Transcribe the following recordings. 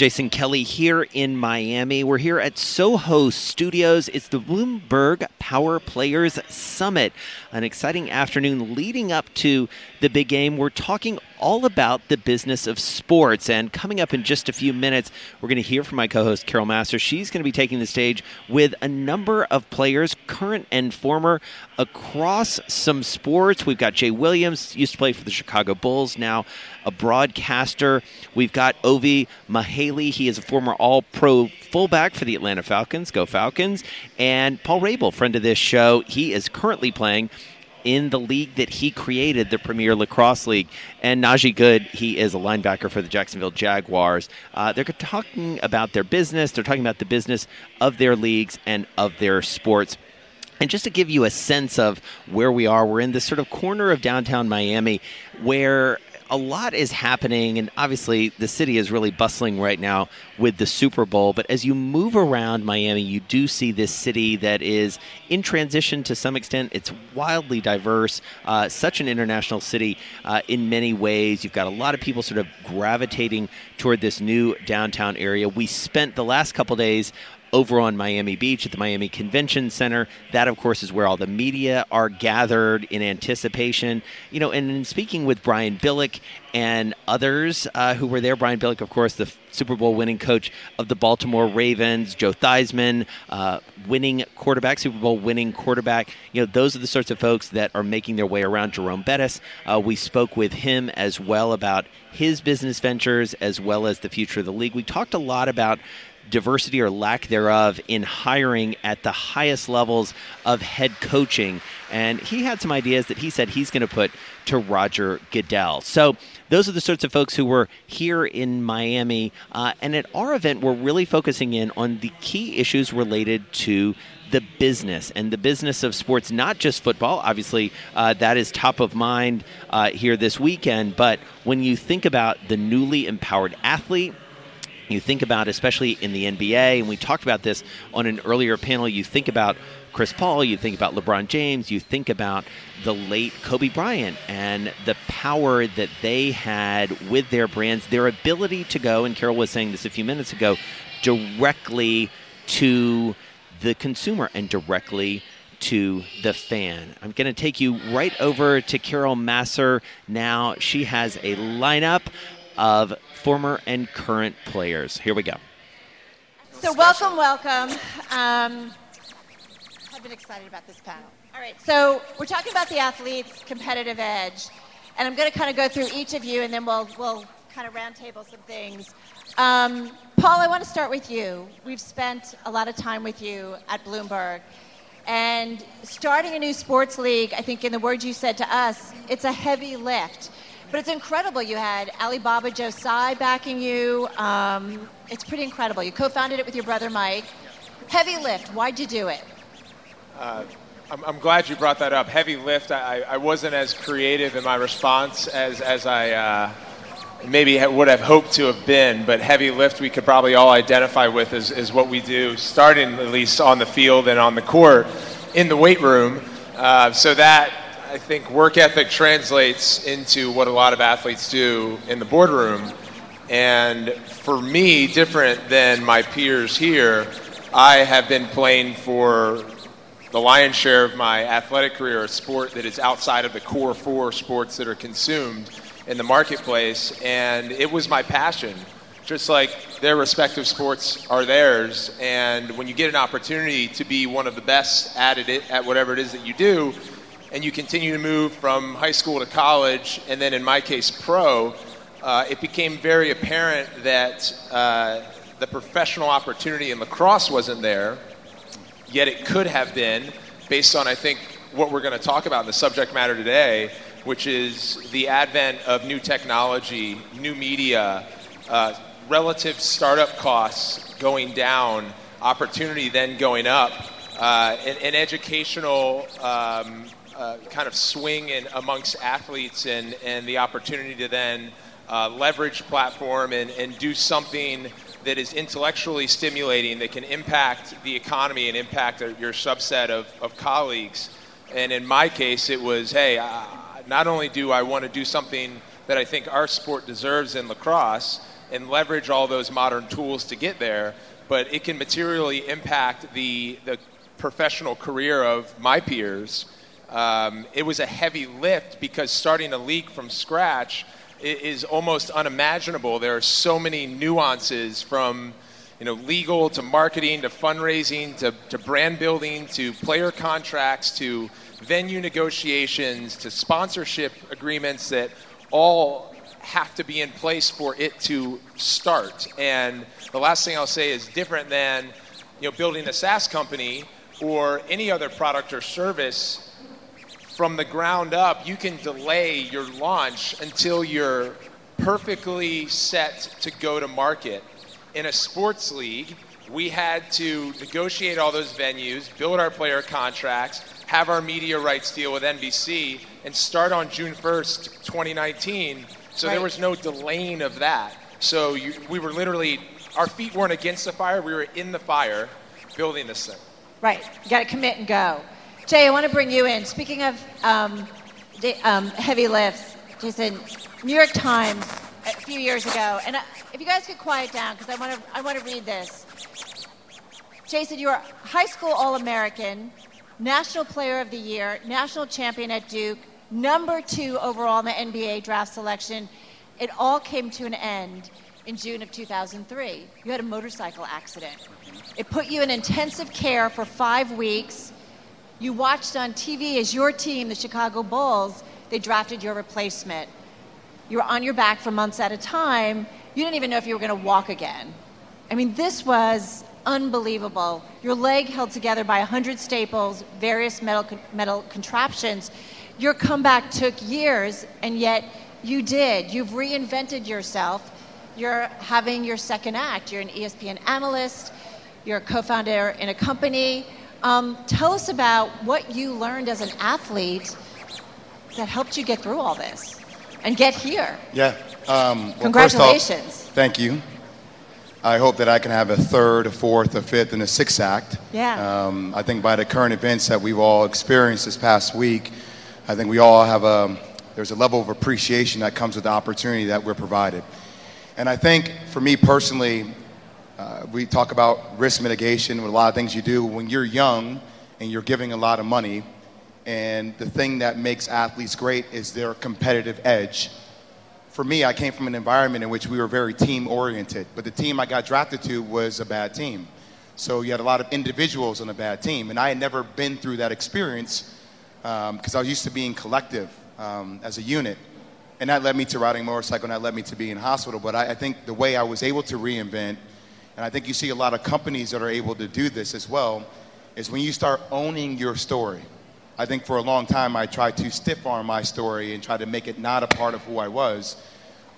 Jason Kelly here in Miami. We're here at Soho Studios. It's the Bloomberg Power Players Summit, an exciting afternoon leading up to the big game. We're talking all about the business of sports. And coming up in just a few minutes, we're going to hear from my co host, Carol Massar. She's going to be taking the stage with a number of players, current and former, across some sports. We've got Jay Williams, used to play for the Chicago Bulls, now a broadcaster. We've got Ovie Mughelli. He is a former All Pro fullback for the Atlanta Falcons. Go Falcons. And Paul Rabil, friend of this show, he is currently playing in the league that he created, the Premier Lacrosse League. And Najee Goode, he is a linebacker for the Jacksonville Jaguars. Uh, they're talking about their business, they're talking about the business of their leagues and of their sports. And just to give you a sense of where we are, we're in this sort of corner of downtown Miami where a lot is happening, and obviously the city is really bustling right now with the Super Bowl. But as you move around Miami, you do see this city that is in transition to some extent. It's wildly diverse, uh, such an international city uh, in many ways. You've got a lot of people sort of gravitating toward this new downtown area. We spent the last couple days over on Miami Beach at the Miami Convention Center. That, of course, is where all the media are gathered in anticipation. You know, and in speaking with Brian Billick and others uh, who were there, Brian Billick, of course, the Super Bowl winning coach of the Baltimore Ravens, Joe Theismann, uh, winning quarterback, Super Bowl winning quarterback. You know, those are the sorts of folks that are making their way around. Jerome Bettis, uh, we spoke with him as well about his business ventures as well as the future of the league. We talked a lot about diversity or lack thereof in hiring at the highest levels of head coaching. And he had some ideas that he said he's going to put to Roger Goodell. So those are the sorts of folks who were here in Miami. Uh, and at our event, we're really focusing in on the key issues related to the business and the business of sports, not just football. Obviously, uh, that is top of mind uh, here this weekend. But when you think about the newly empowered athlete, you think about, especially in the NBA, and we talked about this on an earlier panel, you think about Chris Paul, you think about LeBron James, you think about the late Kobe Bryant and the power that they had with their brands, their ability to go, and Carol was saying this a few minutes ago, directly to the consumer and directly to the fan. I'm going to take you right over to Carol Massar now. She has a lineup of former and current players. Here we go. So, welcome, welcome. Um, I've been excited about this panel. All right, so we're talking about the athlete's competitive edge, and I'm going to kind of go through each of you, and then we'll, we'll kind of roundtable some things. Um, Paul, I want to start with you. We've spent a lot of time with you at Bloomberg. And starting a new sports league, I think in the words you said to us, it's a heavy lift. But it's incredible. You had Alibaba Joe Tsai backing you. Um, it's pretty incredible. You co-founded it with your brother Mike. Heavy lift. Why'd you do it? Uh, I'm, I'm, glad you brought that up. Heavy lift. I, I wasn't as creative in my response as as I. Uh, maybe would have hoped to have been, but heavy lift we could probably all identify with is, is what we do, starting at least on the field and on the court, in the weight room. Uh, so that I think work ethic translates into what a lot of athletes do in the boardroom. And for me, different than my peers here, I have been playing for the lion's share of my athletic career, a sport that is outside of the core four sports that are consumed in the marketplace. And it was my passion, just like their respective sports are theirs. And when you get an opportunity to be one of the best at it, at whatever it is that you do, and you continue to move from high school to college, and then in my case, pro, uh, it became very apparent that uh, the professional opportunity in lacrosse wasn't there, yet it could have been, based on, I think, what we're going to talk about in the subject matter today, which is the advent of new technology, new media, uh, relative startup costs going down opportunity then going up, uh, an, educational um, uh, kind of swing in amongst athletes and, and the opportunity to then uh, leverage platform and, and do something that is intellectually stimulating that can impact the economy and impact your subset of, of colleagues. And in my case, it was, hey, not only do I want to do something that I think our sport deserves in lacrosse and leverage all those modern tools to get there, but it can materially impact the, the professional career of my peers. Um, it was a heavy lift because starting a league from scratch – is almost unimaginable. There are so many nuances from you know, legal to marketing to fundraising to, to brand building to player contracts to venue negotiations to sponsorship agreements that all have to be in place for it to start. And the last thing I'll say is different than you know, building a SaaS company or any other product or service from the ground up, you can delay your launch until you're perfectly set to go to market. In a sports league, we had to negotiate all those venues, build our player contracts, have our media rights deal with NBC, and start on June 1st, 2019. So right. there was no delaying of that. So you, we were literally, our feet weren't against the fire, we were in the fire building this thing. Right. You got to commit and go. Jay, I want to bring you in. Speaking of um, um, heavy lifts, Jason, New York Times a few years ago, and uh, if you guys could quiet down because I want to I want to read this. Jason, you are high school All-American, National Player of the Year, National Champion at Duke, number two overall in the NBA draft selection. It all came to an end in June of 2003. You had a motorcycle accident. It put you in intensive care for five weeks you watched on TV as your team, the Chicago Bulls, they drafted your replacement. You were on your back for months at a time. You didn't even know if you were going to walk again. I mean, this was unbelievable. Your leg held together by 100 staples, various metal, metal contraptions. Your comeback took years, and yet you did. You've reinvented yourself. You're having your second act. You're an ESPN analyst. You're a co founder in a company. Um, tell us about what you learned as an athlete that helped you get through all this and get here. Yeah. Um, well, Congratulations. Off, thank you. I hope that I can have a third, a fourth, a fifth, and a sixth act. Yeah. Um, I think by the current events that we've all experienced this past week, I think we all have a there's a level of appreciation that comes with the opportunity that we're provided. And I think for me personally, uh, we talk about risk mitigation with a lot of things you do when you're young and you're giving a lot of money. And the thing that makes athletes great is their competitive edge. For me, I came from an environment in which we were very team oriented, but the team I got drafted to was a bad team. So you had a lot of individuals on a bad team. And I had never been through that experience because um, I was used to being collective um, as a unit. And that led me to riding motorcycle and that led me to being in hospital. But I, I think the way I was able to reinvent and I think you see a lot of companies that are able to do this as well, is when you start owning your story. I think for a long time I tried to stiff arm my story and try to make it not a part of who I was.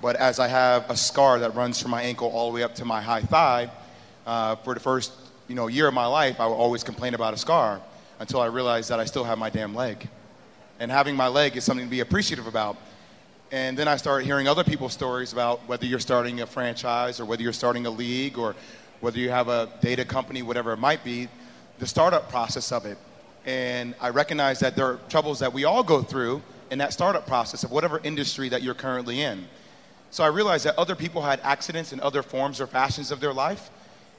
But as I have a scar that runs from my ankle all the way up to my high thigh, uh, for the first you know, year of my life, I would always complain about a scar until I realized that I still have my damn leg. And having my leg is something to be appreciative about. And then I started hearing other people's stories about whether you're starting a franchise or whether you're starting a league or whether you have a data company, whatever it might be, the startup process of it. And I recognize that there are troubles that we all go through in that startup process of whatever industry that you're currently in. So I realized that other people had accidents in other forms or fashions of their life.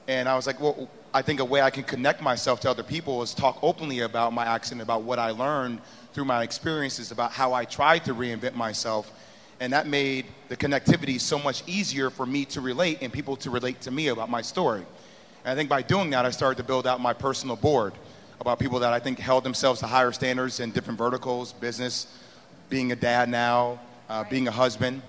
And I was like, well, I think a way I can connect myself to other people is talk openly about my accident, about what I learned through my experiences, about how I tried to reinvent myself and that made the connectivity so much easier for me to relate and people to relate to me about my story. And I think by doing that, I started to build out my personal board about people that I think held themselves to higher standards in different verticals, business, being a dad now, uh, being a husband.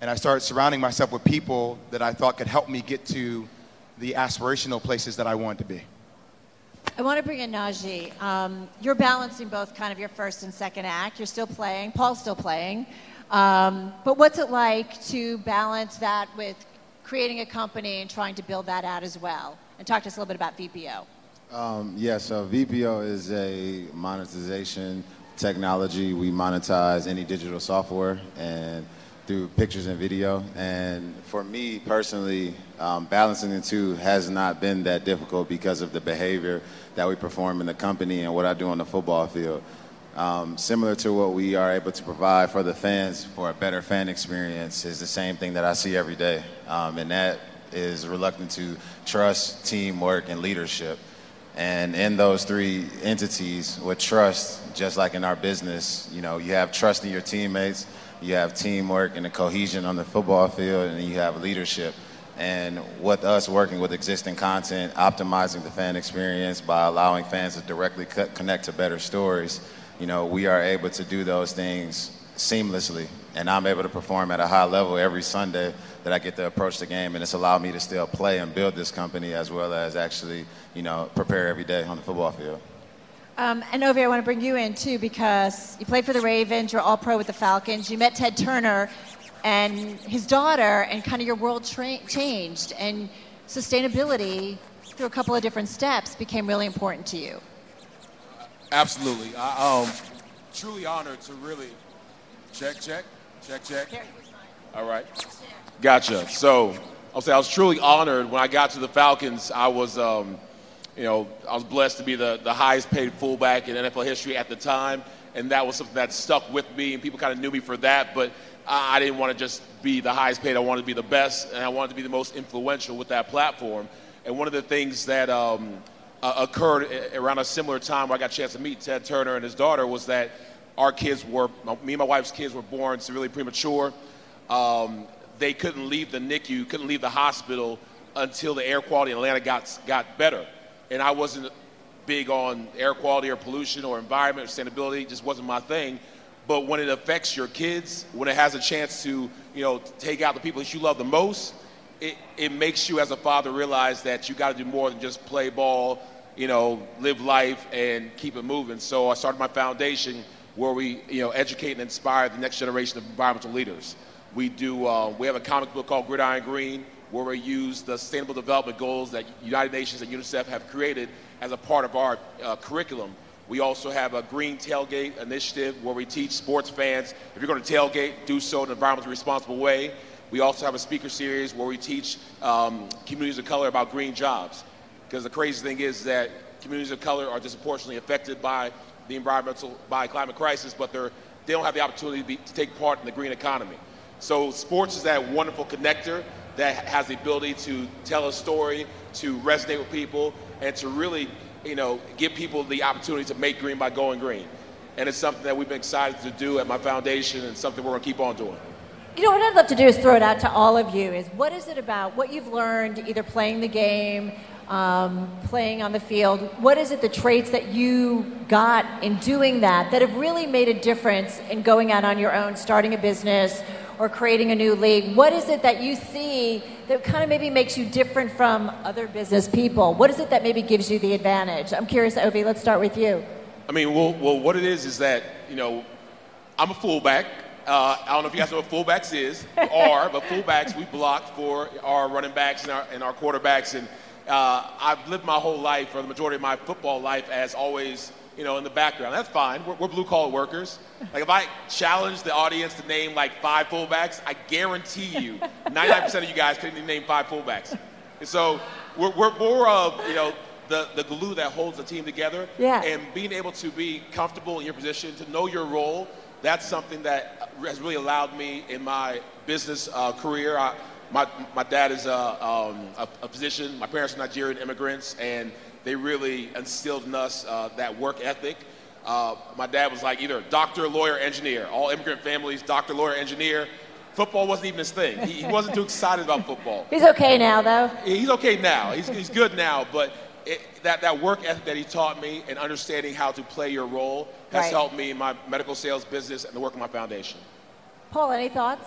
And I started surrounding myself with people that I thought could help me get to the aspirational places that I wanted to be. I want to bring in Najee. Um, you're balancing both kind of your first and second act. You're still playing. Paul's still playing. Um, but what's it like to balance that with creating a company and trying to build that out as well? and talk to us a little bit about VPO. Um, yeah, so VPO is a monetization technology. We monetize any digital software and through pictures and video. And for me personally, um, balancing the two has not been that difficult because of the behavior that we perform in the company and what I do on the football field. Um, similar to what we are able to provide for the fans for a better fan experience is the same thing that I see every day. Um, and that is reluctant to trust, teamwork, and leadership. And in those three entities, with trust, just like in our business, you know, you have trust in your teammates, you have teamwork and the cohesion on the football field, and you have leadership. And with us working with existing content, optimizing the fan experience by allowing fans to directly connect to better stories, you know, we are able to do those things seamlessly. And I'm able to perform at a high level every Sunday that I get to approach the game, and it's allowed me to still play and build this company as well as actually, you know, prepare every day on the football field. Um, and Ovie, I want to bring you in too because you played for the Ravens, you're all pro with the Falcons. You met Ted Turner and his daughter, and kind of your world tra- changed, and sustainability through a couple of different steps became really important to you. Absolutely. I, um, truly honored to really check, check, check, check. All right. Gotcha. So I'll say I was truly honored when I got to the Falcons. I was, um, you know, I was blessed to be the, the highest paid fullback in NFL history at the time. And that was something that stuck with me, and people kind of knew me for that. But I, didn't want to just be the highest paid. I wanted to be the best, and I wanted to be the most influential with that platform. And one of the things that um, uh, occurred around a similar time where I got a chance to meet Ted Turner and his daughter was that our kids were, me and my wife's kids were born severely premature. Um, they couldn't leave the NICU, couldn't leave the hospital until the air quality in Atlanta got, got better. And I wasn't big on air quality or pollution or environment or sustainability, it just wasn't my thing. But when it affects your kids, when it has a chance to, you know, take out the people that you love the most, it, it makes you as a father realize that you got to do more than just play ball, you know, live life and keep it moving. So I started my foundation where we, you know, educate and inspire the next generation of environmental leaders. We do. Uh, we have a comic book called Gridiron Green, where we use the Sustainable Development Goals that United Nations and UNICEF have created as a part of our uh, curriculum. We also have a Green Tailgate initiative where we teach sports fans if you're going to tailgate, do so in an environmentally responsible way. We also have a speaker series where we teach um, communities of color about green jobs. Because the crazy thing is that communities of color are disproportionately affected by the environmental, by climate crisis, but they're, they don't have the opportunity to, be, to take part in the green economy. So sports is that wonderful connector that has the ability to tell a story, to resonate with people, and to really, you know, give people the opportunity to make green by going green. And it's something that we've been excited to do at my foundation and something we're going to keep on doing. You know, what I'd love to do is throw it out to all of you is what is it about what you've learned either playing the game, um, playing on the field. What is it, the traits that you got in doing that, that have really made a difference in going out on your own, starting a business, or creating a new league? What is it that you see that kind of maybe makes you different from other business people? What is it that maybe gives you the advantage? I'm curious, Ovie, let's start with you. I mean, well, well what it is is that, you know, I'm a fullback. Uh, I don't know if you guys know what fullbacks is, are, but fullbacks, we block for our running backs and our, and our quarterbacks. And uh, I've lived my whole life, or the majority of my football life, as always, you know, in the background. That's fine. We're, we're blue collar workers. Like if I challenge the audience to name like five fullbacks, I guarantee you, 99% of you guys couldn't even name five fullbacks. And so we're, we're more of, you know, the, the glue that holds the team together. Yeah. And being able to be comfortable in your position, to know your role, that's something that has really allowed me in my business uh, career. I, my, my dad is a, um, a, a, physician. My parents are Nigerian immigrants, and they really instilled in us uh, that work ethic. Uh, my dad was like either doctor, lawyer, engineer. All immigrant families, doctor, lawyer, engineer. Football wasn't even his thing. He, he wasn't too excited about football. He's okay now, though. He's okay now. He's, he's good now, but it, that, that work ethic that he taught me and understanding how to play your role has right. helped me in my medical sales business and the work of my foundation. Paul, any thoughts?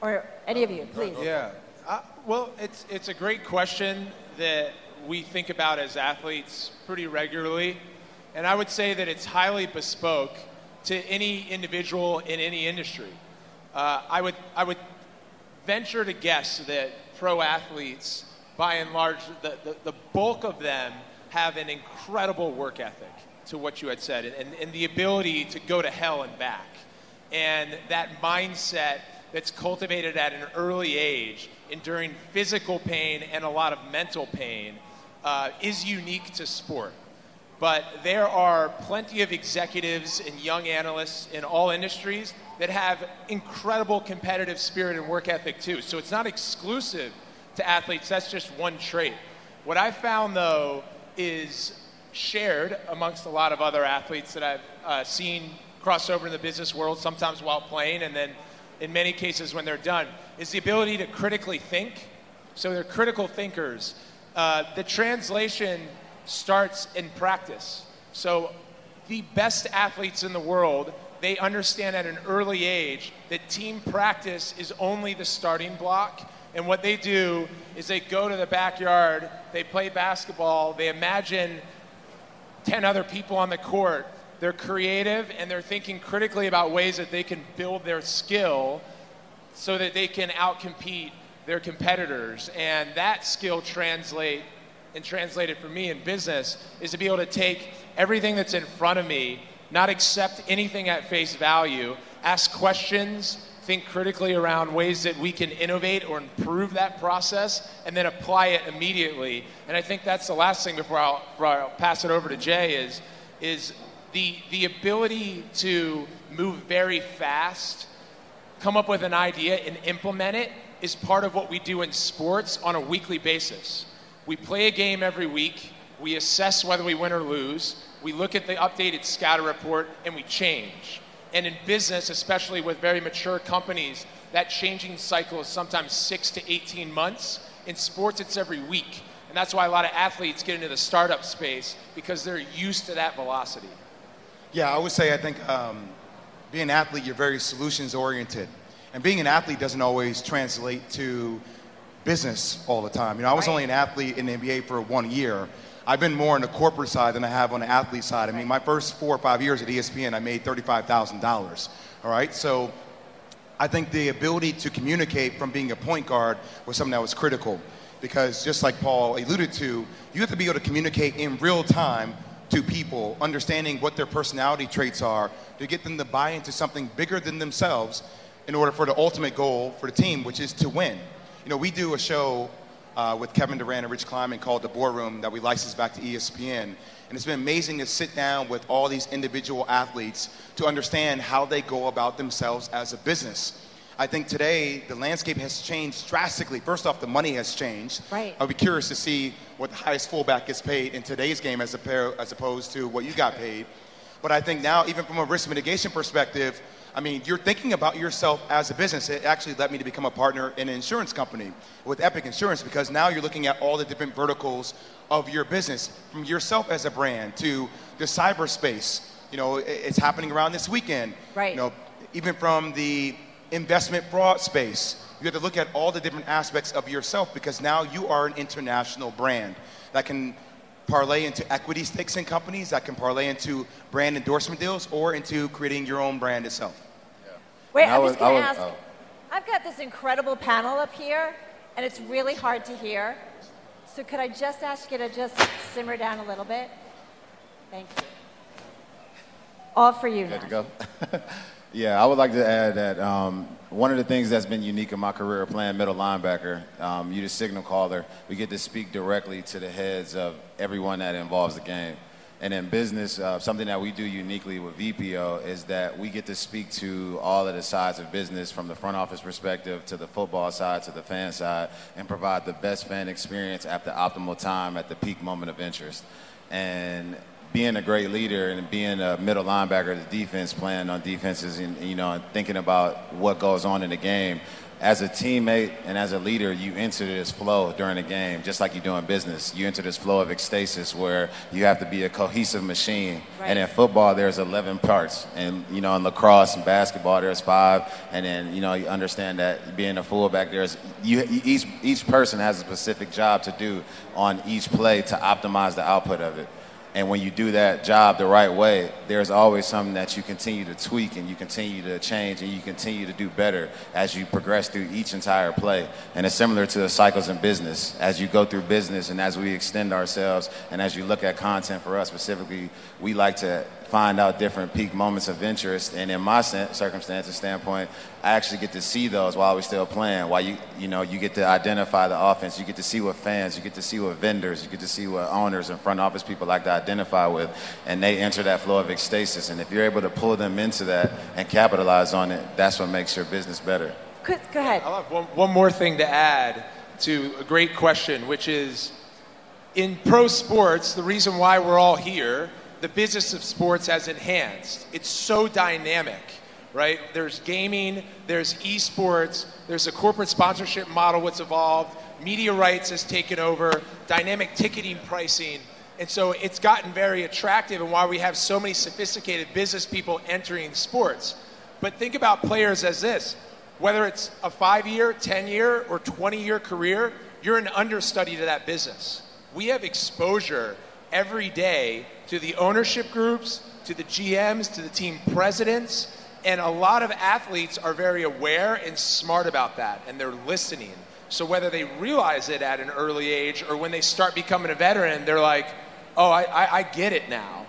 Or any of you, please. Yeah. Uh, well, it's, it's a great question that we think about as athletes pretty regularly. And I would say that it's highly bespoke to any individual in any industry. Uh, I, would, I would venture to guess that pro athletes by and large, the, the, the bulk of them have an incredible work ethic to what you had said and, and, and the ability to go to hell and back. And that mindset that's cultivated at an early age, enduring physical pain and a lot of mental pain, uh, is unique to sport. But there are plenty of executives and young analysts in all industries that have incredible competitive spirit and work ethic too. So it's not exclusive to athletes, that's just one trait. What I found though is shared amongst a lot of other athletes that I've uh, seen cross over in the business world, sometimes while playing, and then in many cases when they're done, is the ability to critically think. So they're critical thinkers. Uh, the translation starts in practice. So the best athletes in the world, they understand at an early age that team practice is only the starting block. And what they do is they go to the backyard, they play basketball, they imagine 10 other people on the court. They're creative and they're thinking critically about ways that they can build their skill so that they can outcompete their competitors. And that skill translate and translated for me in business is to be able to take everything that's in front of me, not accept anything at face value, ask questions, think critically around ways that we can innovate or improve that process, and then apply it immediately. And I think that's the last thing before I'll, before I'll pass it over to Jay is, is the, the ability to move very fast, come up with an idea and implement it is part of what we do in sports on a weekly basis. We play a game every week. We assess whether we win or lose. We look at the updated scatter report and we change. And in business, especially with very mature companies, that changing cycle is sometimes six to 18 months. In sports, it's every week. And that's why a lot of athletes get into the startup space because they're used to that velocity. Yeah, I would say I think um, being an athlete, you're very solutions oriented. And being an athlete doesn't always translate to business all the time. You know, I was Right. only an athlete in the NBA for one year. I've been more on the corporate side than I have on the athlete side. I mean, my first four or five years at ESPN, I made $35,000. All right, so I think the ability to communicate from being a point guard was something that was critical because just like Paul alluded to, you have to be able to communicate in real time to people, understanding what their personality traits are to get them to buy into something bigger than themselves in order for the ultimate goal for the team, which is to win. You know, we do a show uh, with Kevin Durant and Rich Kleiman called The Boardroom that we licensed back to ESPN. And it's been amazing to sit down with all these individual athletes to understand how they go about themselves as a business. I think today the landscape has changed drastically. First off, the money has changed. Right. I'll be curious to see what the highest fullback gets paid in today's game as, a pair, as opposed to what you got paid. But I think now, even from a risk mitigation perspective, I mean, you're thinking about yourself as a business. It actually led me to become a partner in an insurance company with Epic Insurance because now you're looking at all the different verticals of your business, from yourself as a brand to the cyberspace. You know, it's happening around this weekend. Right. You know, even from the investment fraud space, you have to look at all the different aspects of yourself because now you are an international brand that can parlay into equity stakes in companies, that can parlay into brand endorsement deals, or into creating your own brand itself. Wait, I I'm was- just going to ask. oh. I've got this incredible panel up here, and it's really hard to hear. So could I just ask you to just simmer down a little bit? Thank you. All for you Good to go. yeah, I would like to add that um, one of the things that's been unique in my career playing middle linebacker, um, you the signal caller, we get to speak directly to the heads of everyone that involves the game. And in business, uh, something that we do uniquely with VPO is that we get to speak to all of the sides of business from the front office perspective to the football side to the fan side and provide the best fan experience at the optimal time at the peak moment of interest. And being a great leader and being a middle linebacker, the defense, playing on defenses, and you know, thinking about what goes on in the game. As a teammate and as a leader, you enter this flow during the game, just like you do in business. You enter this flow of ecstasis where you have to be a cohesive machine. And in football, there's 11 parts, and you know, in lacrosse and basketball, there's five. And then you know, you understand that being a fullback, there's you, each each person has a specific job to do on each play to optimize the output of it. And when you do that job the right way, there's always something that you continue to tweak and you continue to change and you continue to do better as you progress through each entire play. And it's similar to the cycles in business. As you go through business and as we extend ourselves and as you look at content for us specifically, we like to find out different peak moments of interest. And in my circumstances standpoint, I actually get to see those while we're still playing. While you, you know, you get to identify the offense, you get to see what fans, you get to see what vendors, you get to see what owners and front office people like to identify with, and they enter that flow of ecstasis. And if you're able to pull them into that and capitalize on it, that's what makes your business better. Go ahead. I'll have one, one more thing to add to a great question, which is in pro sports, the reason why we're all here the business of sports has enhanced. It's so dynamic, right? There's gaming, there's esports, there's a corporate sponsorship model that's evolved, media rights has taken over, dynamic ticketing pricing. And so it's gotten very attractive and why we have so many sophisticated business people entering sports. But think about players as this whether it's a five year, 10 year, or 20 year career, you're an understudy to that business. We have exposure every day to the ownership groups, to the GMs, to the team presidents. And a lot of athletes are very aware and smart about that, and they're listening. So whether they realize it at an early age or when they start becoming a veteran, they're like, oh, I, I, I get it now.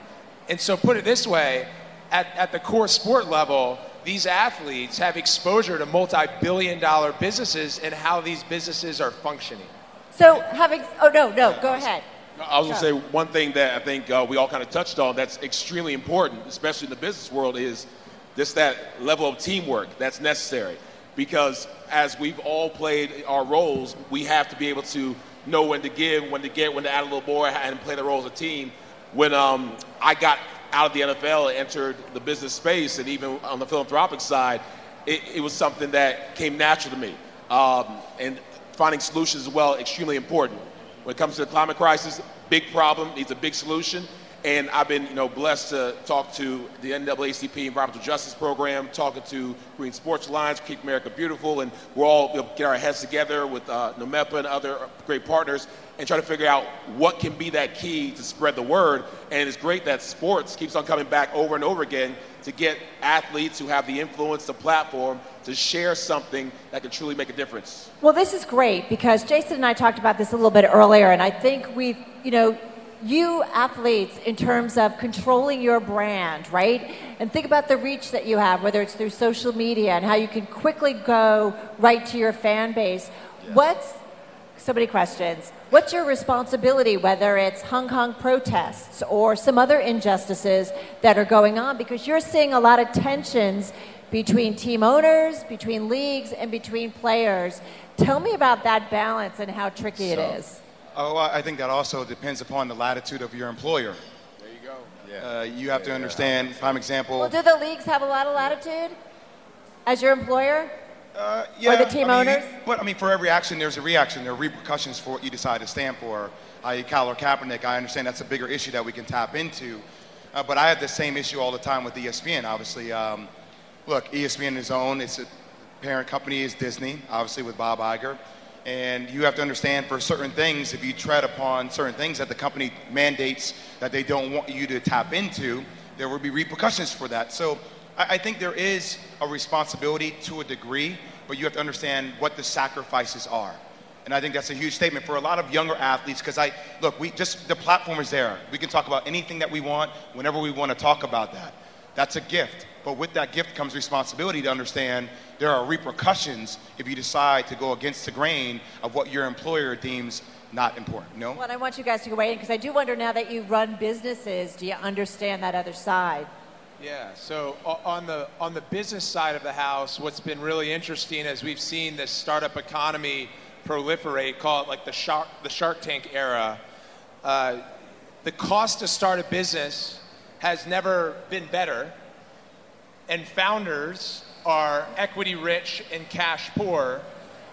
And so put it this way, at, at the core sport level, these athletes have exposure to multi-billion dollar businesses and how these businesses are functioning. So having, oh no, no, go ahead. I was going to say one thing that I think uh, we all kind of touched on that's extremely important, especially in the business world, is just that level of teamwork that's necessary. Because as we've all played our roles, we have to be able to know when to give, when to get, when to add a little more, and play the role as a team. When um, I got out of the NFL and entered the business space, and even on the philanthropic side, it, it was something that came natural to me. Um, and finding solutions as well, extremely important. When it comes to the climate crisis, big problem, needs a big solution. And I've been, you know, blessed to talk to the NAACP Environmental Justice Program, talking to Green Sports Alliance, Keep America Beautiful, and we're all you know, get our heads together with uh, NOMEPA and other great partners and try to figure out what can be that key to spread the word. And it's great that sports keeps on coming back over and over again to get athletes who have the influence, the platform, to share something that can truly make a difference. Well, this is great because Jason and I talked about this a little bit earlier, and I think we've, you know, you athletes in terms of controlling your brand, right? And think about the reach that you have, whether it's through social media and how you can quickly go right to your fan base. What's so many questions. What's your responsibility, whether it's Hong Kong protests or some other injustices that are going on? Because you're seeing a lot of tensions between team owners, between leagues, and between players. Tell me about that balance and how tricky so, it is. Oh, I think that also depends upon the latitude of your employer. There you go. Yeah. Uh, you have yeah, to understand, yeah. prime example. Well, do the leagues have a lot of latitude as your employer? Uh, yeah, or the team I mean, owners? But I mean, for every action, there's a reaction. There are repercussions for what you decide to stand for. I.e., Colin Kaepernick. I understand that's a bigger issue that we can tap into. Uh, but I have the same issue all the time with ESPN. Obviously, um, look, ESPN is owned. Its a parent company is Disney, obviously with Bob Iger. And you have to understand for certain things, if you tread upon certain things that the company mandates that they don't want you to tap into, there will be repercussions for that. So I, I think there is a responsibility to a degree, but you have to understand what the sacrifices are. And I think that's a huge statement for a lot of younger athletes because I look, we just the platform is there. We can talk about anything that we want whenever we want to talk about that. That's a gift. But with that gift comes responsibility to understand there are repercussions if you decide to go against the grain of what your employer deems not important. No? Well, I want you guys to go away because I do wonder now that you run businesses, do you understand that other side? Yeah. So on the on the business side of the house, what's been really interesting as we've seen this startup economy proliferate, call it like the shark the Shark Tank era. Uh, the cost to start a business has never been better, and founders are equity rich and cash poor.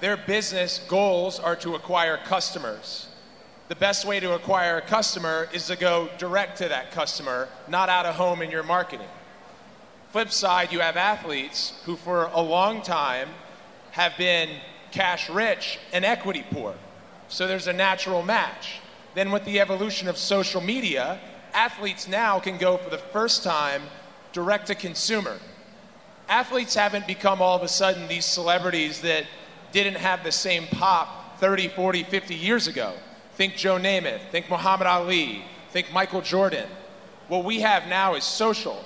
Their business goals are to acquire customers the best way to acquire a customer is to go direct to that customer, not out of home in your marketing. Flip side, you have athletes who, for a long time, have been cash rich and equity poor. So there's a natural match. Then, with the evolution of social media, athletes now can go for the first time direct to consumer. Athletes haven't become all of a sudden these celebrities that didn't have the same pop 30, 40, 50 years ago. Think Joe Namath, think Muhammad Ali, think Michael Jordan. What we have now is social,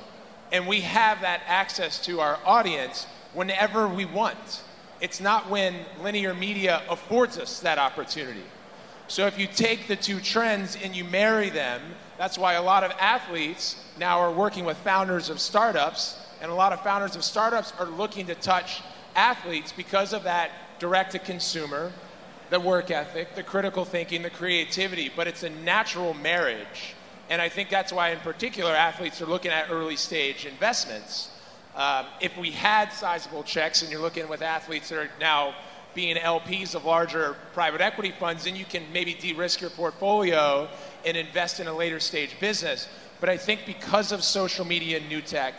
and we have that access to our audience whenever we want. It's not when linear media affords us that opportunity. So if you take the two trends and you marry them, that's why a lot of athletes now are working with founders of startups, and a lot of founders of startups are looking to touch athletes because of that direct to consumer, the work ethic, the critical thinking, the creativity, but it's a natural marriage. And I think that's why, in particular, athletes are looking at early stage investments. Um, if we had sizable checks, and you're looking with athletes that are now being LPs of larger private equity funds, then you can maybe de risk your portfolio and invest in a later stage business. But I think because of social media and new tech,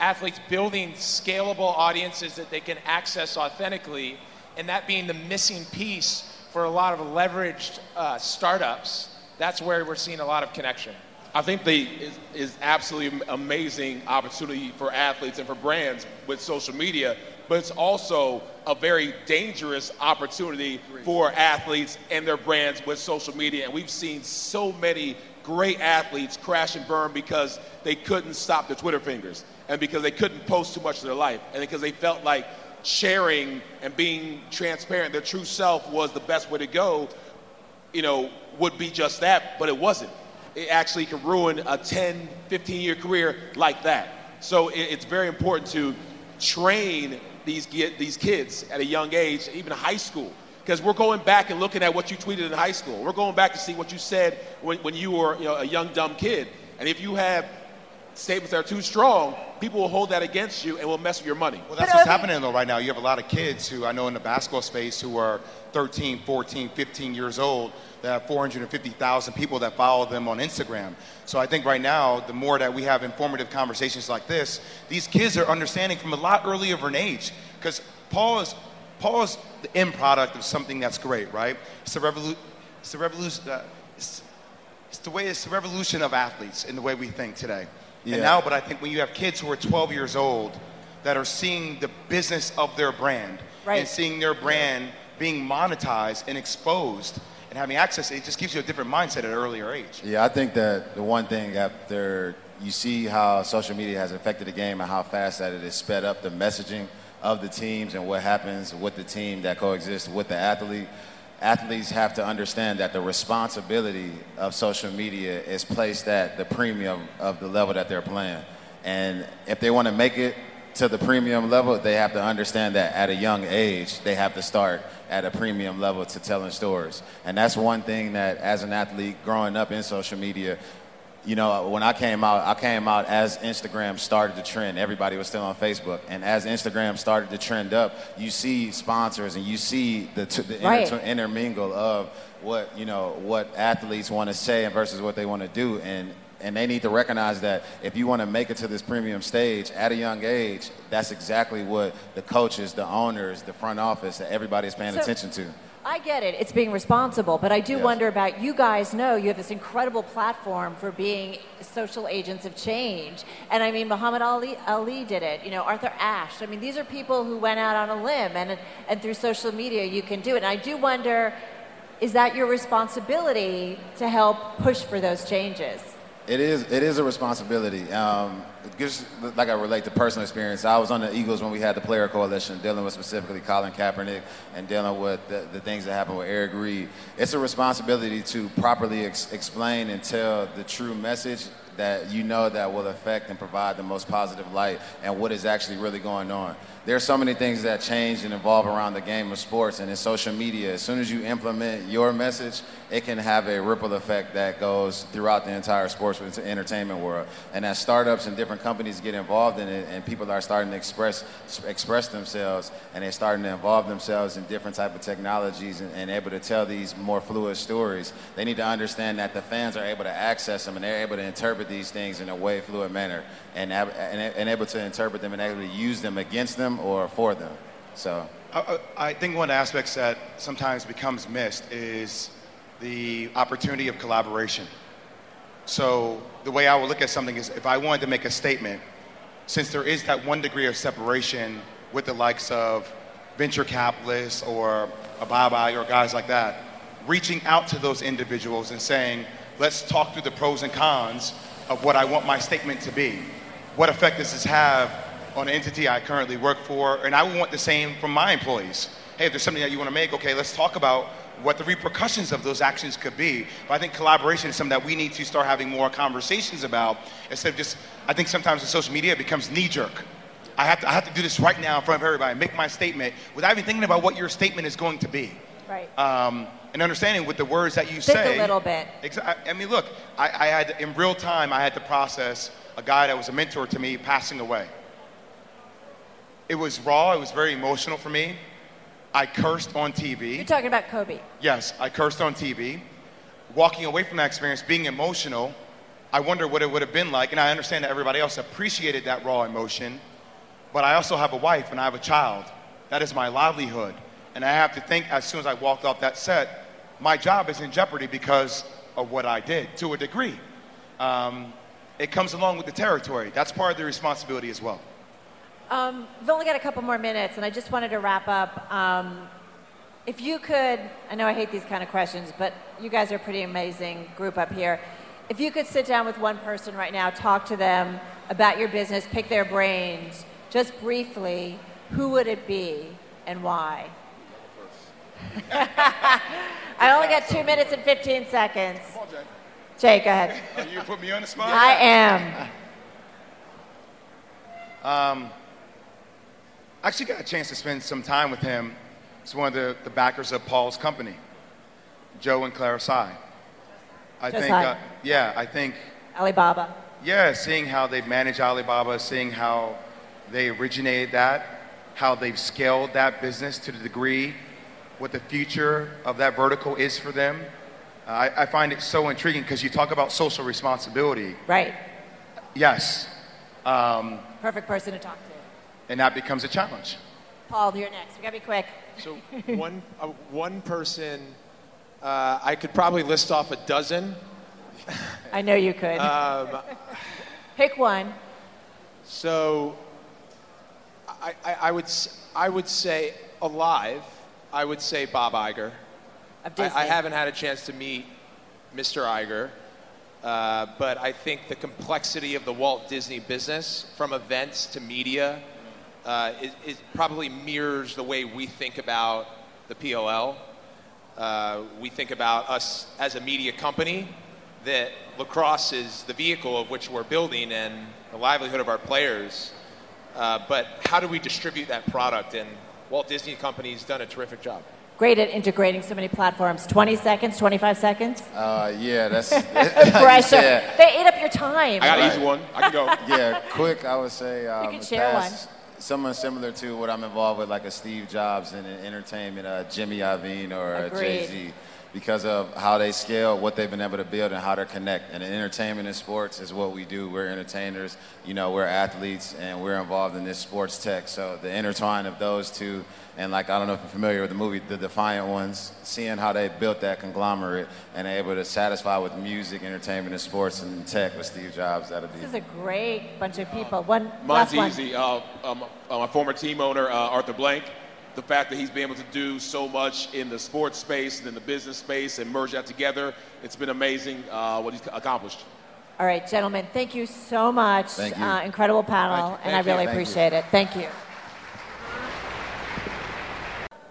athletes building scalable audiences that they can access authentically, and that being the missing piece for a lot of leveraged uh, startups, that's where we're seeing a lot of connection. I think the is, is absolutely amazing opportunity for athletes and for brands with social media, but it's also a very dangerous opportunity for athletes and their brands with social media. And we've seen so many great athletes crash and burn because they couldn't stop the Twitter fingers and because they couldn't post too much of their life and because they felt like sharing and being transparent, their true self was the best way to go, you know, would be just that, but it wasn't. It actually can ruin a 10, 15 year career like that. So it's very important to train these, these kids at a young age, even high school, because we're going back and looking at what you tweeted in high school. We're going back to see what you said when, when you were you know, a young, dumb kid. And if you have statements that are too strong, people will hold that against you and will mess with your money. Well, that's what's happening though right now. You have a lot of kids who I know in the basketball space who are 13, 14, 15 years old that have 450,000 people that follow them on Instagram. So I think right now, the more that we have informative conversations like this, these kids are understanding from a lot earlier of an age. Because Paul is, Paul is the end product of something that's great, right? It's the revolution. It's the revolution. Uh, it's, it's the way. It's the revolution of athletes in the way we think today. Yeah. And now, but I think when you have kids who are 12 years old that are seeing the business of their brand right. and seeing their brand being monetized and exposed and having access, it just gives you a different mindset at an earlier age. Yeah, I think that the one thing after you see how social media has affected the game and how fast that it has sped up the messaging of the teams and what happens with the team that coexists with the athlete athletes have to understand that the responsibility of social media is placed at the premium of the level that they're playing. And if they want to make it to the premium level, they have to understand that at a young age, they have to start at a premium level to telling stories. And that's one thing that, as an athlete growing up in social media, you know, when I came out, I came out as Instagram started to trend. Everybody was still on Facebook, and as Instagram started to trend up, you see sponsors and you see the, the right. inter- intermingle of what you know what athletes want to say versus what they want to do, and and they need to recognize that if you want to make it to this premium stage at a young age, that's exactly what the coaches, the owners, the front office, that everybody is paying so, attention to. I get it. It's being responsible, but I do yes. wonder about you guys know you have this incredible platform for being social agents of change. And I mean, Muhammad Ali, Ali did it, you know, Arthur Ashe. I mean, these are people who went out on a limb, and, and through social media, you can do it. And I do wonder is that your responsibility to help push for those changes? It is. It is a responsibility. Um, just like I relate to personal experience. I was on the Eagles when we had the player coalition, dealing with specifically Colin Kaepernick and dealing with the, the things that happened with Eric Reid. It's a responsibility to properly ex- explain and tell the true message that you know that will affect and provide the most positive light and what is actually really going on. There are so many things that change and evolve around the game of sports and in social media. As soon as you implement your message, it can have a ripple effect that goes throughout the entire sports entertainment world. And as startups and different companies get involved in it and people are starting to express express themselves and they're starting to involve themselves in different type of technologies and, and able to tell these more fluid stories, they need to understand that the fans are able to access them and they're able to interpret these things in a way fluid manner and, and, and able to interpret them and to use them against them or for them. So. I, I think one aspects that sometimes becomes missed is the opportunity of collaboration. So the way I would look at something is if I wanted to make a statement, since there is that one degree of separation with the likes of venture capitalists or a bye or guys like that, reaching out to those individuals and saying, let's talk through the pros and cons of what I want my statement to be. What effect does this have on the entity I currently work for? And I would want the same from my employees. Hey, if there's something that you want to make, okay, let's talk about what the repercussions of those actions could be. But I think collaboration is something that we need to start having more conversations about instead of just, I think sometimes in social media it becomes knee jerk. I have, to, I have to do this right now in front of everybody, make my statement without even thinking about what your statement is going to be. Right. Um, and understanding with the words that you Think say. a little bit. Exa- I mean, look, I, I had, in real time, I had to process a guy that was a mentor to me passing away. It was raw, it was very emotional for me. I cursed on TV. You're talking about Kobe. Yes, I cursed on TV. Walking away from that experience, being emotional, I wonder what it would have been like. And I understand that everybody else appreciated that raw emotion. But I also have a wife and I have a child. That is my livelihood. And I have to think as soon as I walked off that set, my job is in jeopardy because of what I did to a degree. Um, it comes along with the territory. That's part of the responsibility as well. Um, we've only got a couple more minutes, and I just wanted to wrap up. Um, if you could, I know I hate these kind of questions, but you guys are a pretty amazing group up here. If you could sit down with one person right now, talk to them about your business, pick their brains, just briefly, who would it be and why? I only got two minutes and 15 seconds. Come on, Jay. Jay, go ahead. Oh, you put me on the spot? I am. Um, I actually got a chance to spend some time with him. He's one of the, the backers of Paul's company, Joe and Clara Tsai. I Just think, uh, yeah, I think, Alibaba. yeah, seeing how they've managed Alibaba, seeing how they originated that, how they've scaled that business to the degree, what the future of that vertical is for them. Uh, I, I find it so intriguing because you talk about social responsibility. Right. Yes. Um, Perfect person to talk to. and that becomes a challenge. Paul, you're next. We gotta be quick. So one, uh, one person, uh, I could probably list off a dozen. I know you could. Um, Pick one. So I, I, I, would, s- I would say alive, I would say Bob Iger. Of I, Disney. I haven't had a chance to meet Mr. Iger, uh, but I think the complexity of the Walt Disney business, from events to media, uh, it, it probably mirrors the way we think about the PLL. Uh, we think about us as a media company, that lacrosse is the vehicle of which we're building and the livelihood of our players. Uh, but how do we distribute that product? And Walt Disney Company's done a terrific job. Great at integrating so many platforms. 20 seconds, 25 seconds. Uh, yeah, that's Pressure. Yeah, They ate up your time. I got an Right. easy one. I can go. yeah, quick. I would say um, can as share fast- Someone similar to what I'm involved with, like a Steve Jobs in entertainment, uh, Jimmy Iovine or uh, Jay Z, because of how they scale, what they've been able to build, and how they connect. And entertainment and sports is what we do. We're entertainers. You know, we're athletes, and we're involved in this sports tech. So the intertwine of those two, and like I don't know if you're familiar with the movie The Defiant Ones, seeing how they built that conglomerate and able to satisfy with music, entertainment, and sports and tech with Steve Jobs. That'll be This is a great bunch of people. One Mine's last one. easy. Uh, um, uh, my former team owner, uh, Arthur Blank. The fact that he's been able to do so much in the sports space and in the business space and merge that together, it's been amazing uh, what he's accomplished. All right, gentlemen, thank you so much. Thank you. Uh, incredible panel, Thank you. and I Thank you. really Thank you. appreciate it. Thank you.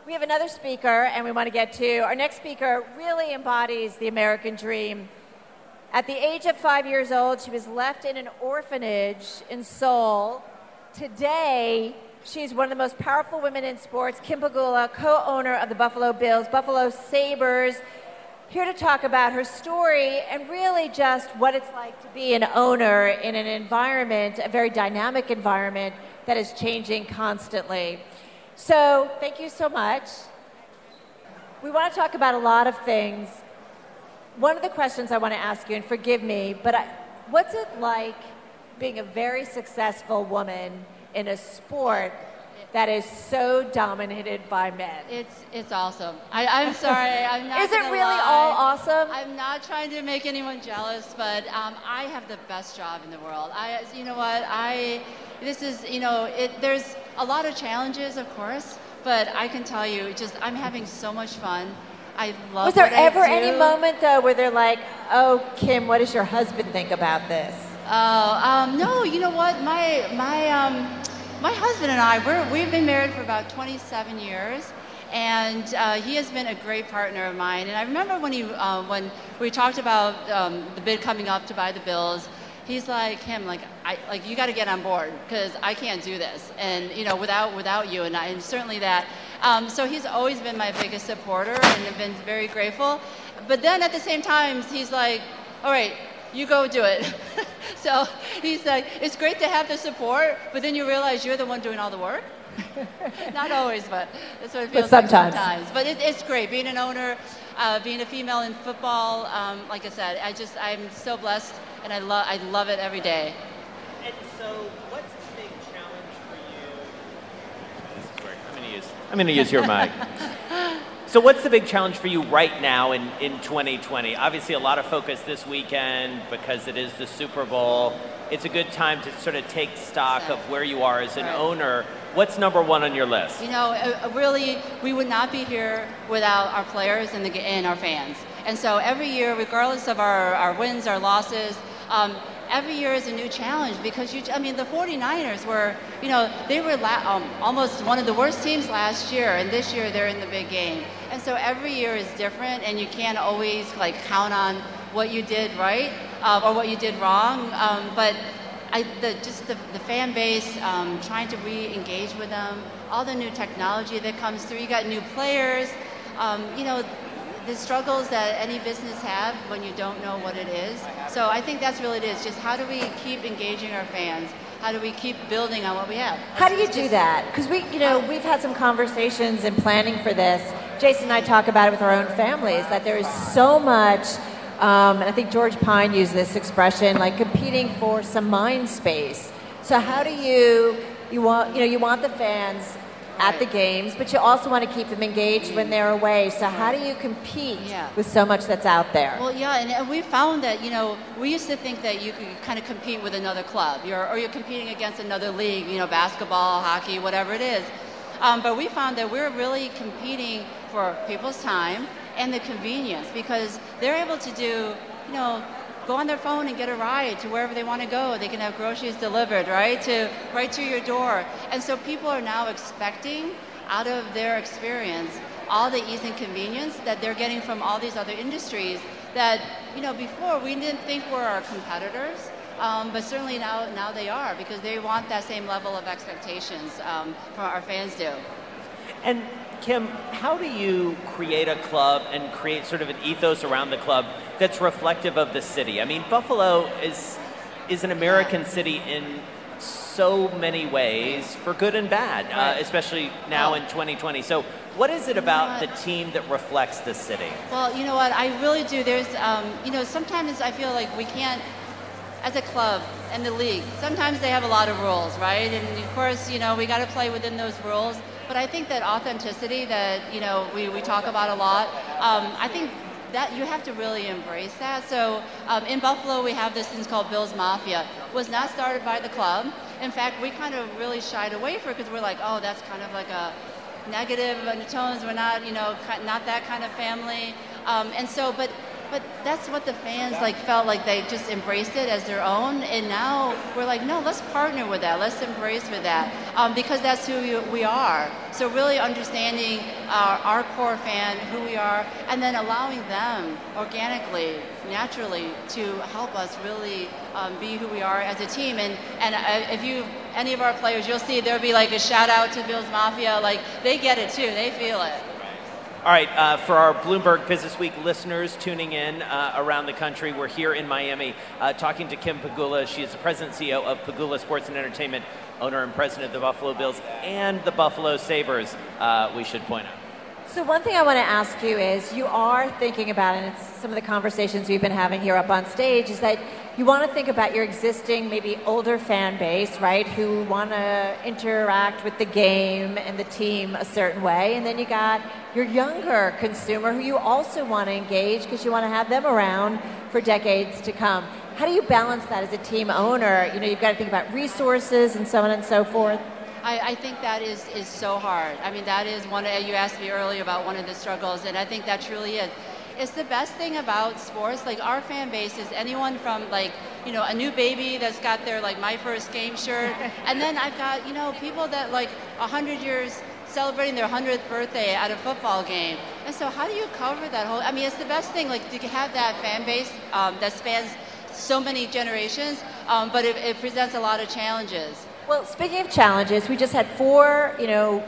We have another speaker, and we want to get to our next speaker. Really embodies the American dream. At the age of five years old, she was left in an orphanage in Seoul. Today, she's one of the most powerful women in sports. Kim Pegula, co-owner of the Buffalo Bills, Buffalo Sabres, here to talk about her story and really just what it's like to be an owner in an environment, a very dynamic environment that is changing constantly. So, thank you so much. We want to talk about a lot of things. One of the questions I want to ask you, and forgive me, but I, what's it like being a very successful woman in a sport that is so dominated by men. It's it's awesome. I, I'm sorry. I'm not. Is it really lie. all awesome? I'm not trying to make anyone jealous, but um, I have the best job in the world. I, you know what? I, this is, you know, it. There's a lot of challenges, of course, but I can tell you, just I'm having so much fun. I love. Was there ever any moment though where they're like, "Oh, Kim, what does your husband think about this?" Oh, um, no, you know what? My, my, um, my husband and I, we're, we've been married for about 27 years. And uh, he has been a great partner of mine. And I remember when, he, uh, when we talked about um, the bid coming up to buy the Bills, he's like, him, like, I, like you got to get on board because I can't do this. And, you know, without, without you, and, I, and certainly that. Um, so he's always been my biggest supporter and have been very grateful. But then at the same time, he's like, all right, you go do it. so he's like, it's great to have the support, but then you realize you're the one doing all the work. Not always, but that's what it But feels like sometimes. sometimes. But it, it's great being an owner, uh, being a female in football. Um, like I said, I just I'm so blessed, and I love I love it every day. And so, what's the big challenge for you? This. I'm going to use. I'm going to use your mic. So, what's the big challenge for you right now in, in 2020? Obviously, a lot of focus this weekend because it is the Super Bowl. It's a good time to sort of take stock of where you are as an Right. owner. What's number one on your list? You know, uh, uh, really, we would not be here without our players and, the, and our fans. And so every year, regardless of our, our wins, our losses, um, every year is a new challenge because you, I mean, the 49ers were, you know, they were la- um, almost one of the worst teams last year, and this year they're in the big game. And so every year is different, and you can't always like count on what you did right uh, or what you did wrong. Um, but I, the, just the, the fan base, um, trying to re-engage with them, all the new technology that comes through. You got new players. Um, you know, the struggles that any business have when you don't know what it is. So I think that's really it is. Just how do we keep engaging our fans? How do we keep building on what we have? How do you do that? Because we, you know, we've had some conversations and planning for this. Jason and I talk about it with our own families that there is so much, um, and I think George Pyne used this expression, like competing for some mind space. So how do you, you want, you know, you want the fans at the games, but you also want to keep them engaged when they're away. So how do you compete Yeah. with so much that's out there? Well, yeah, and, and we found that you know we used to think that you could kind of compete with another club, you're, or you're competing against another league, you know, basketball, hockey, whatever it is. Um, but we found that we're really competing for people's time and the convenience because they're able to do, you know, go on their phone and get a ride to wherever they want to go. They can have groceries delivered, right, to right to your door. And so people are now expecting out of their experience all the ease and convenience that they're getting from all these other industries that you know before we didn't think were our competitors um, but certainly now now they are because they want that same level of expectations um, from our fans do And Kim, how do you create a club and create sort of an ethos around the club that's reflective of the city? I mean, Buffalo is is an American city in so many ways, for good and bad, uh, especially now in 2020. So, what is it about the team that reflects the city? Well, you know what? I really do. There's, um, you know, sometimes I feel like we can't, as a club and the league, sometimes they have a lot of rules, right? And of course, you know, we got to play within those rules. But I think that authenticity that, you know, we, we talk about a lot, um, I think that you have to really embrace that. So um, in Buffalo, we have this thing called Bills Mafia. Was not started by the club. In fact, we kind of really shied away from it because we're like, oh, that's kind of like a negative undertones. We're not, you know, not that kind of family. Um, and so, but but that's what the fans like felt like they just embraced it as their own. And now we're like, no, let's partner with that. Let's embrace with that um, because that's who we are. So really understanding our, our core fan, who we are, and then allowing them organically, naturally, to help us really um, be who we are as a team. And and uh, if you any of our players, you'll see there'll be like a shout out to Bills Mafia. Like they get it too. They feel it. All right, uh, for our Bloomberg Business Week listeners tuning in uh, around the country, we're here in Miami uh, talking to Kim Pegula. She is the president CEO of Pegula Sports and Entertainment, owner and president of the Buffalo Bills and the Buffalo Sabres, uh, we should point out. So one thing I want to ask you is, you are thinking about, and it's some of the conversations we've been having here up on stage, is that you want to think about your existing, maybe older fan base, right, who want to interact with the game and the team a certain way. And then you got your younger consumer who you also want to engage because you want to have them around for decades to come. How do you balance that as a team owner? You know, you've got to think about resources and so on and so forth. I, I, think that is, is so hard. I mean, that is one, you asked me earlier about one of the struggles, and I think that truly is. It's the best thing about sports. Like our fan base is anyone from like, you know, a new baby that's got their like my first game shirt. and then I've got, you know, people that like 100 years celebrating their 100th birthday at a football game. And so how do you cover that whole, I mean, it's the best thing, like to have that fan base um, that spans so many generations, um, but it, it presents a lot of challenges. Well, speaking of challenges, we just had four, you know,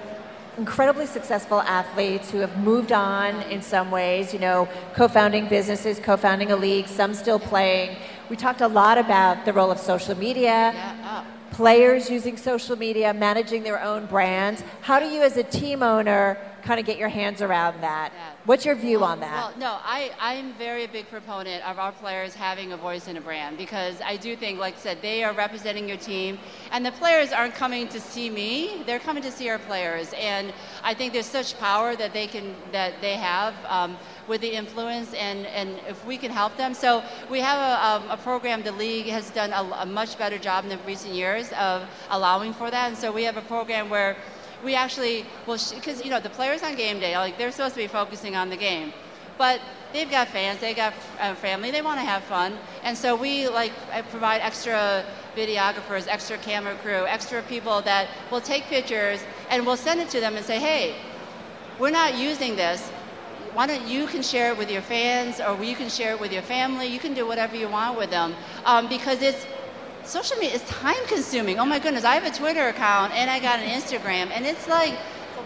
incredibly successful athletes who have moved on in some ways, you know, co founding businesses, co founding a league, some still playing. We talked a lot about the role of social media, yeah, players using social media, managing their own brands. How do you, as a team owner, kind of get your hands around that? Yeah. What's your view on that? Well, no, I, I'm very big proponent of our players having a voice in a brand because I do think, like I said, they are representing your team, and the players aren't coming to see me; they're coming to see our players. And I think there's such power that they can that they have. Um, with the influence and, and if we can help them. So we have a, um, a program, the league has done a, a, much better job in the recent years of allowing for that. And so we have a program where we actually, well, because, you know, the players on game day, like, they're supposed to be focusing on the game. But they've got fans, they got uh, family, they want to have fun. And so we, like, provide extra videographers, extra camera crew, extra people that will take pictures and we'll send it to them and say, hey, we're not using this, why don't you can share it with your fans or you can share it with your family you can do whatever you want with them um, because it's social media is time consuming oh my goodness i have a twitter account and i got an instagram and it's like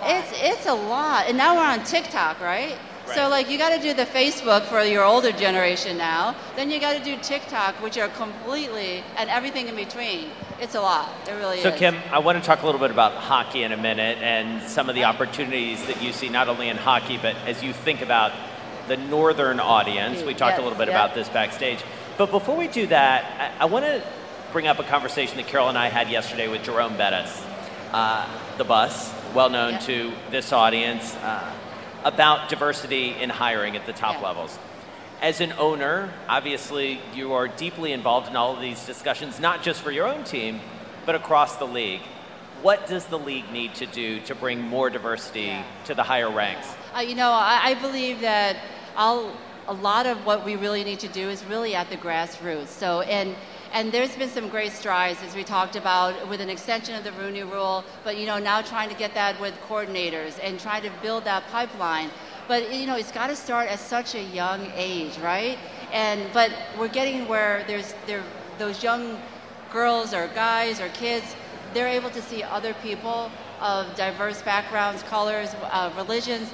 it's it's a lot and now we're on tiktok right so like you got to do the Facebook for your older generation now. Then you got to do TikTok, which are completely and everything in between. It's a lot. It really so is. So Kim, I want to talk a little bit about hockey in a minute and some of the opportunities that you see not only in hockey but as you think about the northern audience. We talked yes, a little bit about this backstage. But before we do that, I, I want to bring up a conversation that Carol and I had yesterday with Jerome Bettis, uh, the bus, well known yep. to this audience. Uh, about diversity in hiring at the top yeah. levels. As an owner, obviously you are deeply involved in all of these discussions, not just for your own team, but across the league. What does the league need to do to bring more diversity yeah. to the higher ranks? Uh, you know, I, I believe that I'll, a lot of what we really need to do is really at the grassroots. So, and and there's been some great strides, as we talked about, with an extension of the Rooney Rule, but you know now trying to get that with coordinators and trying to build that pipeline. But you know it's got to start at such a young age, right? And but we're getting where there's there those young girls or guys or kids, they're able to see other people of diverse backgrounds, colors, uh, religions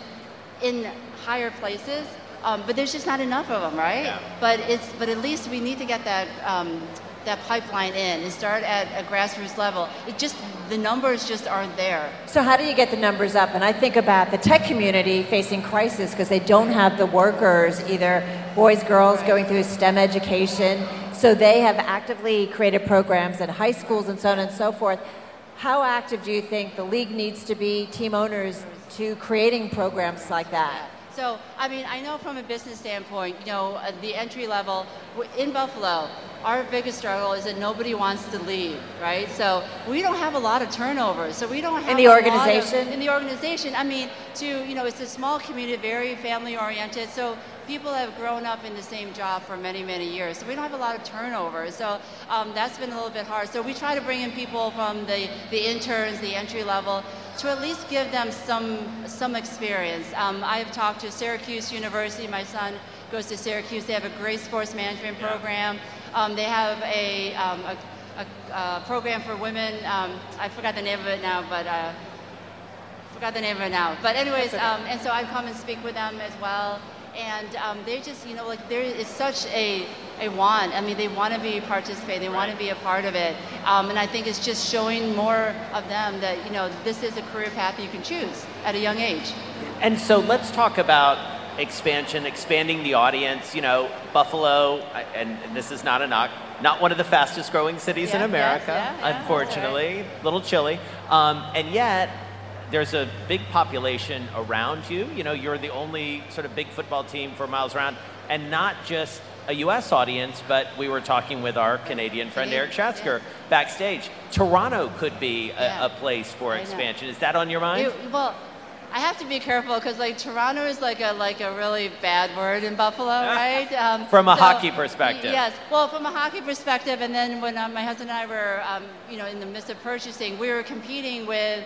in higher places. Um, but there's just not enough of them, right? Yeah. But it's but at least we need to get that um, that pipeline in and start at a grassroots level. It just the numbers just aren't there. So how do you get the numbers up? And I think about the tech community facing crisis because they don't have the workers, either boys, girls right. going through STEM education. So they have actively created programs at high schools and so on and so forth. How active do you think the league needs to be, team owners, to creating programs like that? So, I mean, I know from a business standpoint, you know, uh, the entry level in Buffalo, our biggest struggle is that nobody wants to leave, right? So we don't have a lot of turnover. So we don't have in the organization. Of, in the organization, I mean, to you know, it's a small community, very family oriented. So people have grown up in the same job for many, many years. So we don't have a lot of turnover. So um, that's been a little bit hard. So we try to bring in people from the, the interns, the entry level, to at least give them some, some experience. Um, I have talked to Syracuse University. My son goes to Syracuse. They have a great sports management program. Um, they have a, um, a, a, a, program for women. Um, I forgot the name of it now, but uh, forgot the name of it now. But anyways, um, and so I come and speak with them as well and um, they just you know like there is such a a want. I mean they want to be participate they want to be a part of it. Um, and i think it's just showing more of them that you know this is a career path you can choose at a young age. And so let's talk about expansion expanding the audience. You know buffalo and this is not a knock not one of the fastest growing cities in America, yes, yeah, yeah, unfortunately. A little chilly. Um, and yet, there's a big population around you. You know, you're the only sort of big football team for miles around, and not just a U.S. audience, but we were talking with our Canadian friend Eric Schatzker backstage. Toronto could be a, Yeah. a place for I know. expansion. Is that on your mind? It- well, I have to be careful because like Toronto is like a like a really bad word in Buffalo, right? Um, From a hockey perspective. Yes. Well, from a hockey perspective, and then when um, my husband and I were, um, you know, in the midst of purchasing, we were competing with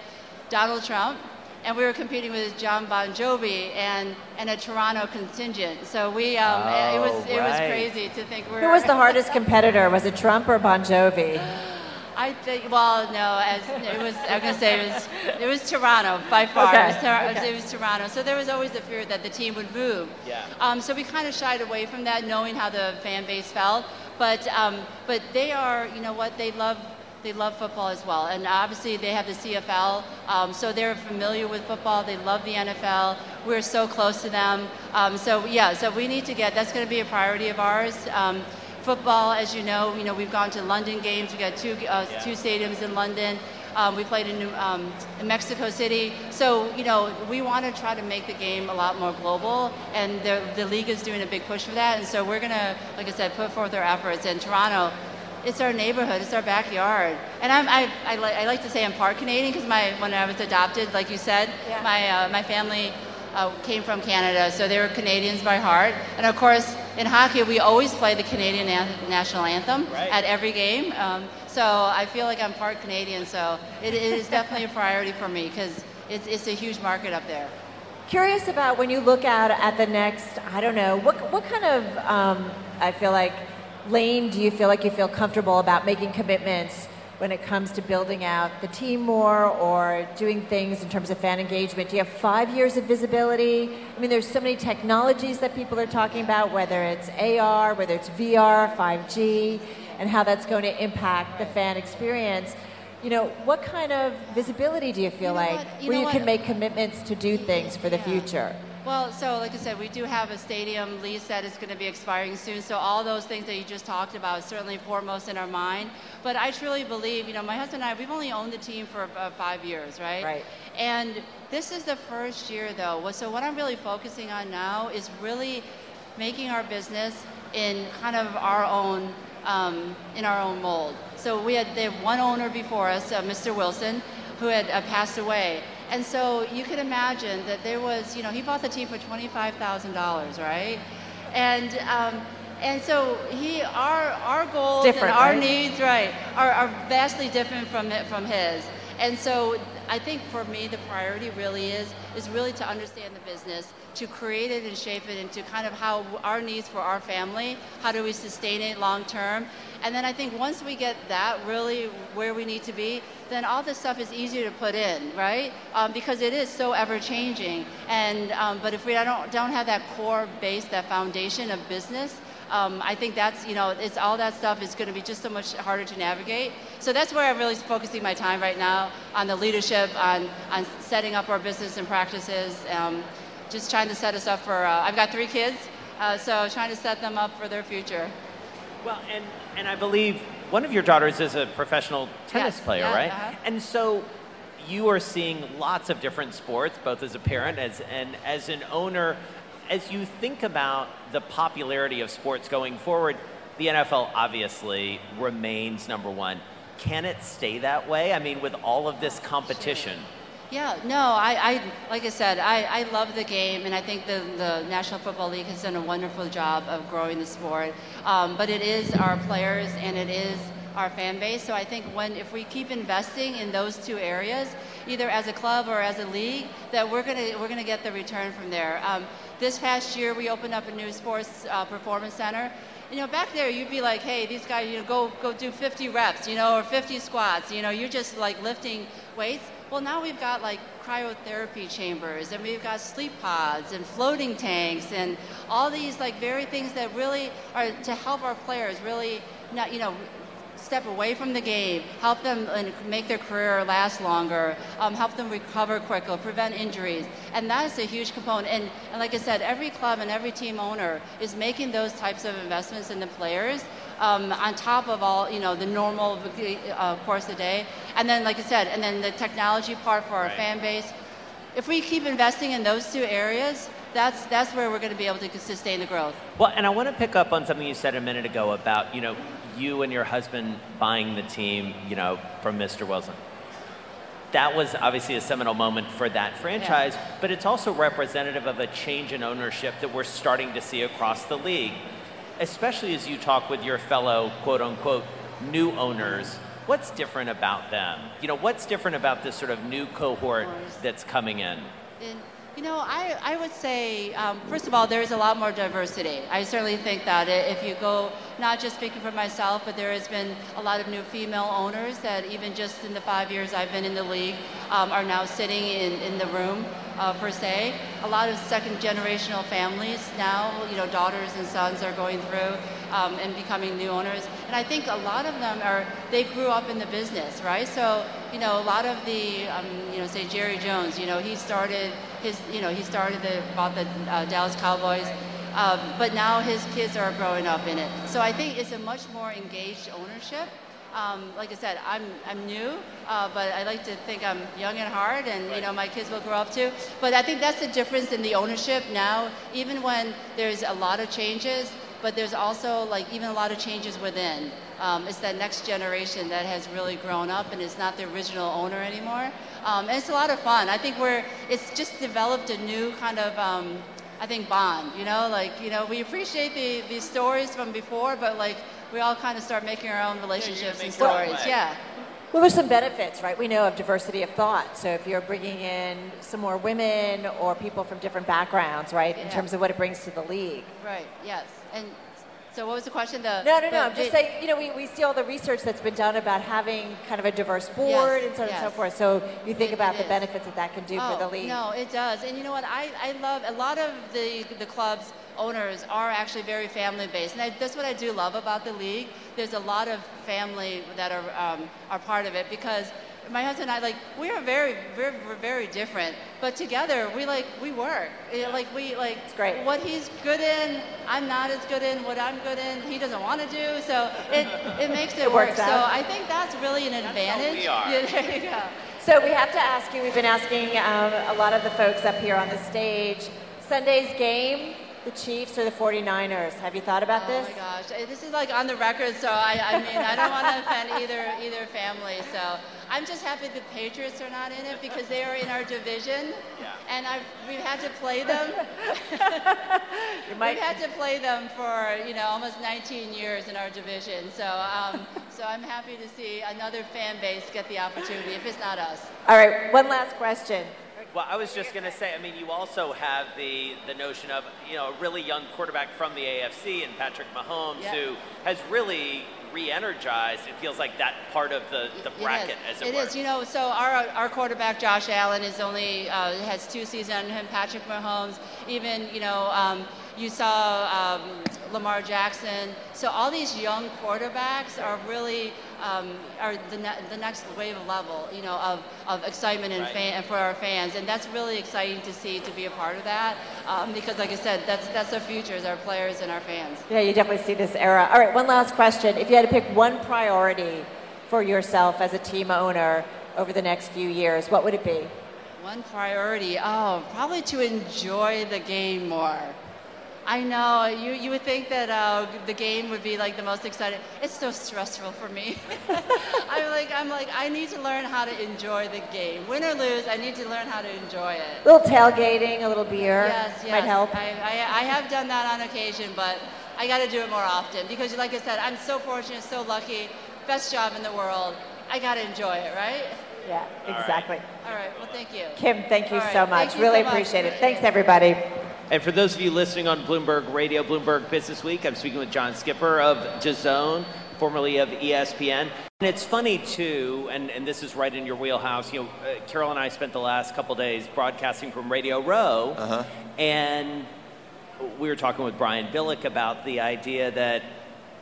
Donald Trump. And we were competing with Jon Bon Jovi and, and a Toronto contingent. So we, um, it was Oh, it was crazy to think we were. Who was the hardest competitor? Was it Trump or Bon Jovi? I think, well, no, as it was, I'm gonna say it was, it was Toronto by far. Okay, It, was Tor- okay. it was Toronto. So there was always the fear that the team would move. Yeah. Um, so we kind of shied away from that, knowing how the fan base felt. But, um, but they are, you know what, they love, they love football as well. And obviously they have the CFL, um, so they're familiar with football. They love the NFL. We're so close to them. Um, so yeah, so we need to get, that's gonna be a priority of ours. Um, football, as you know, you know we've gone to London games. We got two uh, two stadiums in London. Um, we played in, um, in Mexico City. So you know we want to try to make the game a lot more global, and the the league is doing a big push for that. And so we're gonna, like I said, put forth our efforts. And Toronto, it's our neighborhood, it's our backyard. And I'm, I, I, li- I like to say I'm part Canadian because my when I was adopted, like you said, Yeah. my uh, my family uh, came from Canada, so they were Canadians by heart. And of course, in hockey, we always play the Canadian na- national anthem Right. at every game. Um, so I feel like I'm part Canadian, so it, it is definitely a priority for me because it's, it's a huge market up there. Curious about when you look out at the next, I don't know, what, what kind of, um, I feel like, lane do you feel like you feel comfortable about making commitments when it comes to building out the team more or doing things in terms of fan engagement? Do you have five years of visibility? I mean, there's so many technologies that people are talking about, whether it's AR, whether it's VR, 5G, and how that's going to impact the fan experience. You know, what kind of visibility do you feel You like what? You where you what? can make commitments to do things for the Yeah. future? Well, so like I said, we do have a stadium lease that is going to be expiring soon. So all those things that you just talked about certainly foremost in our mind. But I truly believe, you know, my husband and I, we've only owned the team for uh, five years, right? Right. And this is the first year, though. So what I'm really focusing on now is really making our business in kind of our own um, in our own mold. So we had, they had one owner before us, uh, Mr. Wilson, who had uh, passed away. And so you can imagine that there was, you know, he bought the team for $25,000, right? And, um, and so he, our, our goals and our right? needs, right, are, are vastly different from, it, from his. And so I think for me, the priority really is, is really to understand the business, to create it and shape it into kind of how our needs for our family, how do we sustain it long term. And then I think once we get that really where we need to be, then all this stuff is easier to put in, right? Um, because it is so ever changing. And um, but if we don't don't have that core base, that foundation of business, um, I think that's you know it's all that stuff is going to be just so much harder to navigate. So that's where I'm really focusing my time right now on the leadership, on on setting up our business and practices. Um, just trying to set us up for. Uh, I've got three kids, uh, so trying to set them up for their future. Well, and, and I believe one of your daughters is a professional tennis player, yeah, right? uh-huh. And so you are seeing lots of different sports, both as a parent as, and as an owner. As you think about the popularity of sports going forward, the NFL obviously remains number one. Can it stay that way? I mean, with all of this competition. Yeah, no, I, I like I said, I, I love the game, and I think the, the National Football League has done a wonderful job of growing the sport. Um, but it is our players and it is our fan base. So I think when if we keep investing in those two areas, either as a club or as a league, that we're gonna we're gonna get the return from there. Um, this past year, we opened up a new sports uh, performance center. You know, back there, you'd be like, hey, these guys, you know, go go do 50 reps, you know, or 50 squats. You know, you're just like lifting weights. Well, now we've got like cryotherapy chambers, and we've got sleep pods and floating tanks, and all these like very things that really are to help our players really not, you know, step away from the game, help them and make their career last longer, um, help them recover quicker, prevent injuries. And that is a huge component. And, and like I said, every club and every team owner is making those types of investments in the players um, on top of all, you know, the normal uh, course of the day. And then, like I said, and then the technology part for our Right. fan base. If we keep investing in those two areas, that's, that's where we're going to be able to sustain the growth. Well, and I want to pick up on something you said a minute ago about, you know, you and your husband buying the team, you know, from Mr. Wilson. That was obviously a seminal moment for that franchise, but it's also representative of a change in ownership that we're starting to see across the league, especially as you talk with your fellow quote unquote new owners. What's different about them? You know, what's different about this sort of new cohort that's coming in? You know, I, I would say, um, first of all, there is a lot more diversity. I certainly think that if you go, not just speaking for myself, but there has been a lot of new female owners that even just in the five years I've been in the league um, are now sitting in, in the room, uh, per se. A lot of second generational families now, you know, daughters and sons are going through um, and becoming new owners. And I think a lot of them are, they grew up in the business, right? So, you know, a lot of the, um, you know, say Jerry Jones, you know, he started his, you know, he started the, bought the uh, Dallas Cowboys. Um, but now his kids are growing up in it. So I think it's a much more engaged ownership. Um, like I said, I'm, I'm new, uh, but I like to think I'm young at heart, and you know my kids will grow up too. But I think that's the difference in the ownership now. Even when there's a lot of changes, but there's also like even a lot of changes within. Um, it's that next generation that has really grown up and is not the original owner anymore. Um, and it's a lot of fun. I think we're it's just developed a new kind of um, I think bond. You know, like you know we appreciate the the stories from before, but like we all kind of start making our own relationships and your own stories. Yeah. Well, there's some benefits, right? We know of diversity of thought. So if you're bringing in some more women or people from different backgrounds, right, in Yeah. terms of what it brings to the league. Right. Yes. And so what was the question? The No, no, no. I'm just saying, you know, we, we see all the research that's been done about having kind of a diverse board and so on and so forth. So you think It- about it the is. benefits that that can do oh, for the league. No, it does. And you know what? I, I love a lot of the the clubs owners are actually very family based, and I, that's what I do love about the league. There's a lot of family that are um, are part of it because my husband and I like we are very we're, we're very different, but together we like we work. Eh, Like we like it's great. what he's good in, I'm not as good in. What I'm good in, he doesn't want to do. So it it makes it, It work. works So. I think that's really an advantage. we are. Yeah, there you go. So we have to ask you, we've been asking um, a lot of the folks up here on the stage, Sunday's game, the Chiefs or the 49ers. Have you thought about Oh this? Oh my gosh, Eh, this is like on the record, so I, I mean, I don't want to offend either either family. So I'm just happy the Patriots are not in it because they are in our division, and I've we've had to play them. You might- We've had to play them for you know almost 19 years in our division. So um, so I'm happy to see another fan base get the opportunity if it's not us. All right, one last question. Well, I was just going to say, I mean, you also have the, the notion of, you know, a really young quarterback from the AFC and Patrick Mahomes Yeah. who has really re-energized, it feels like that part of the, the bracket, is. as it, It were. is. You know, so our our quarterback Josh Allen is only uh, has two seasons on him. Patrick Mahomes, even you know, um, you saw um, Lamar Jackson. So all these young quarterbacks are really um, are the, ne- the next wave level, you know, of, of excitement and Right. fan, for our fans, and that's really exciting to see to be a part of that. Um, because, like I said, that's that's our future, is our players and our fans. Yeah, you definitely see this era. All right, one last question. If you had to pick one priority for yourself as a team owner over the next few years, what would it be? One priority, oh, probably to enjoy the game more. I know you, you would think that uh, the game would be like the most exciting. It's so stressful for me. I'm like I'm like I need to learn how to enjoy the game. Win or lose, I need to learn how to enjoy it. A little tailgating, a little beer Yes, yes. might help. I, I, I have done that on occasion, but I got to do it more often because, like I said, I'm so fortunate, so lucky, best job in the world. I got to enjoy it, right? yeah, exactly. All right. Well, thank you. Kim, thank you All right, so thank much. you really so much. appreciate it. Thanks, everybody. And for those of you listening on Bloomberg Radio, Bloomberg Business Week, I'm speaking with John Skipper of DAZN, formerly of ESPN. And it's funny too, and, and this is right in your wheelhouse. You know, uh, Carol and I spent the last couple days broadcasting from Radio Row, and we were talking with Brian Billick about the idea that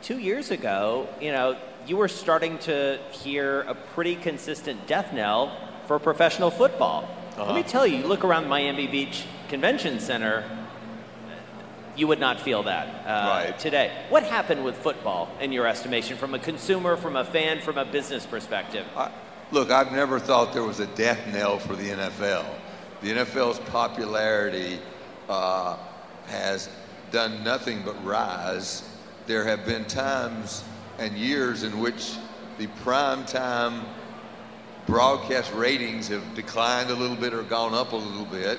two years ago, you know, you were starting to hear a pretty consistent death knell for professional football. Let me tell you, you look around Miami Beach Convention Center, you would not feel that uh, Right. today. What happened with football, in your estimation, from a consumer, from a fan, from a business perspective? I, look, I've never thought there was a death knell for the NFL. The NFL's popularity uh, has done nothing but rise. There have been times and years in which the prime time broadcast ratings have declined a little bit or gone up a little bit,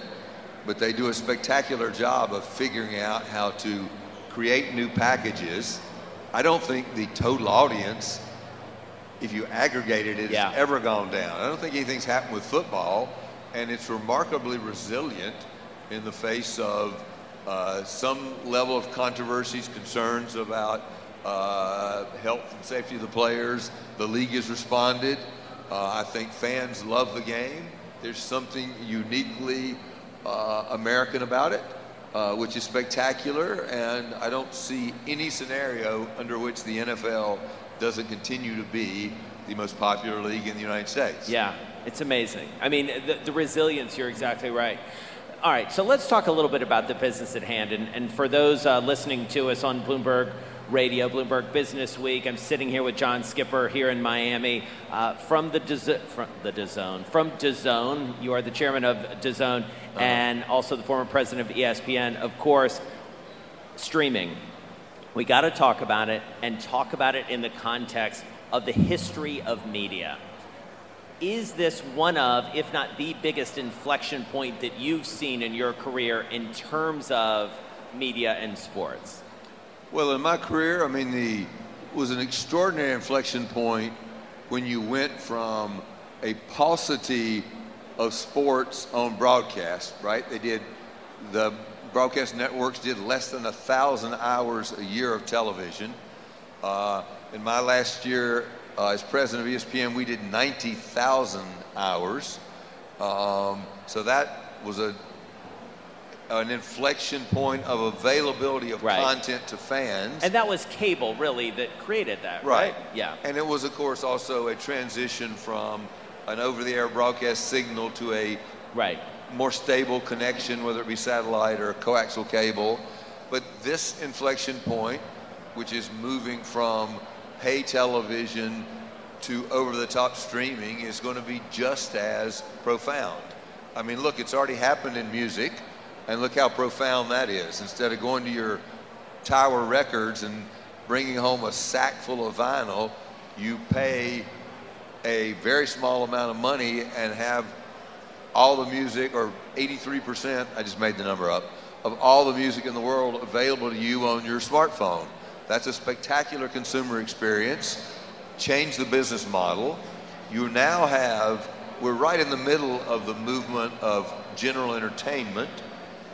but they do a spectacular job of figuring out how to create new packages. I don't think the total audience, if you aggregated it, has ever gone down. I don't think anything's happened with football, and it's remarkably resilient in the face of uh, some level of controversies, concerns about uh, health and safety of the players. The league has responded. Uh, I think fans love the game. There's something uniquely American about it, uh, which is spectacular, and I don't see any scenario under which the NFL doesn't continue to be the most popular league in the United States. Yeah, it's amazing. I mean, the, the resilience, you're exactly right. All right, so let's talk a little bit about the business at hand. And, and for those uh, listening to us on Bloomberg Radio, Bloomberg Business Week, I'm sitting here with John Skipper here in Miami uh, from the DAZ- from the DAZN. From DAZN, you are the chairman of DAZN and also the former president of ESPN. Of course, streaming. We got to talk about it and talk about it in the context of the history of media. Is this one of, if not the biggest inflection point that you've seen in your career in terms of media and sports? Well, in my career, I mean, the was an extraordinary inflection point when you went from a paucity of sports on broadcast, right? They did the broadcast networks did less than a thousand hours a year of television. Uh, in my last year uh, as president of ESPN, we did 90,000 hours. Um, so that was a an inflection point of availability of Right. content to fans. And that was cable, really, that created that, right? Yeah. And it was, of course, also a transition from an over-the-air broadcast signal to a right more stable connection, whether it be satellite or coaxial cable. But this inflection point, which is moving from pay television to over-the-top streaming, is going to be just as profound. I mean, look, it's already happened in music, and look how profound that is. Instead of going to your Tower Records and bringing home a sack full of vinyl, you pay a very small amount of money and have all the music, or 83%, I just made the number up, of all the music in the world available to you on your smartphone. That's a spectacular consumer experience. Change the business model. You now have, we're right in the middle of the movement of general entertainment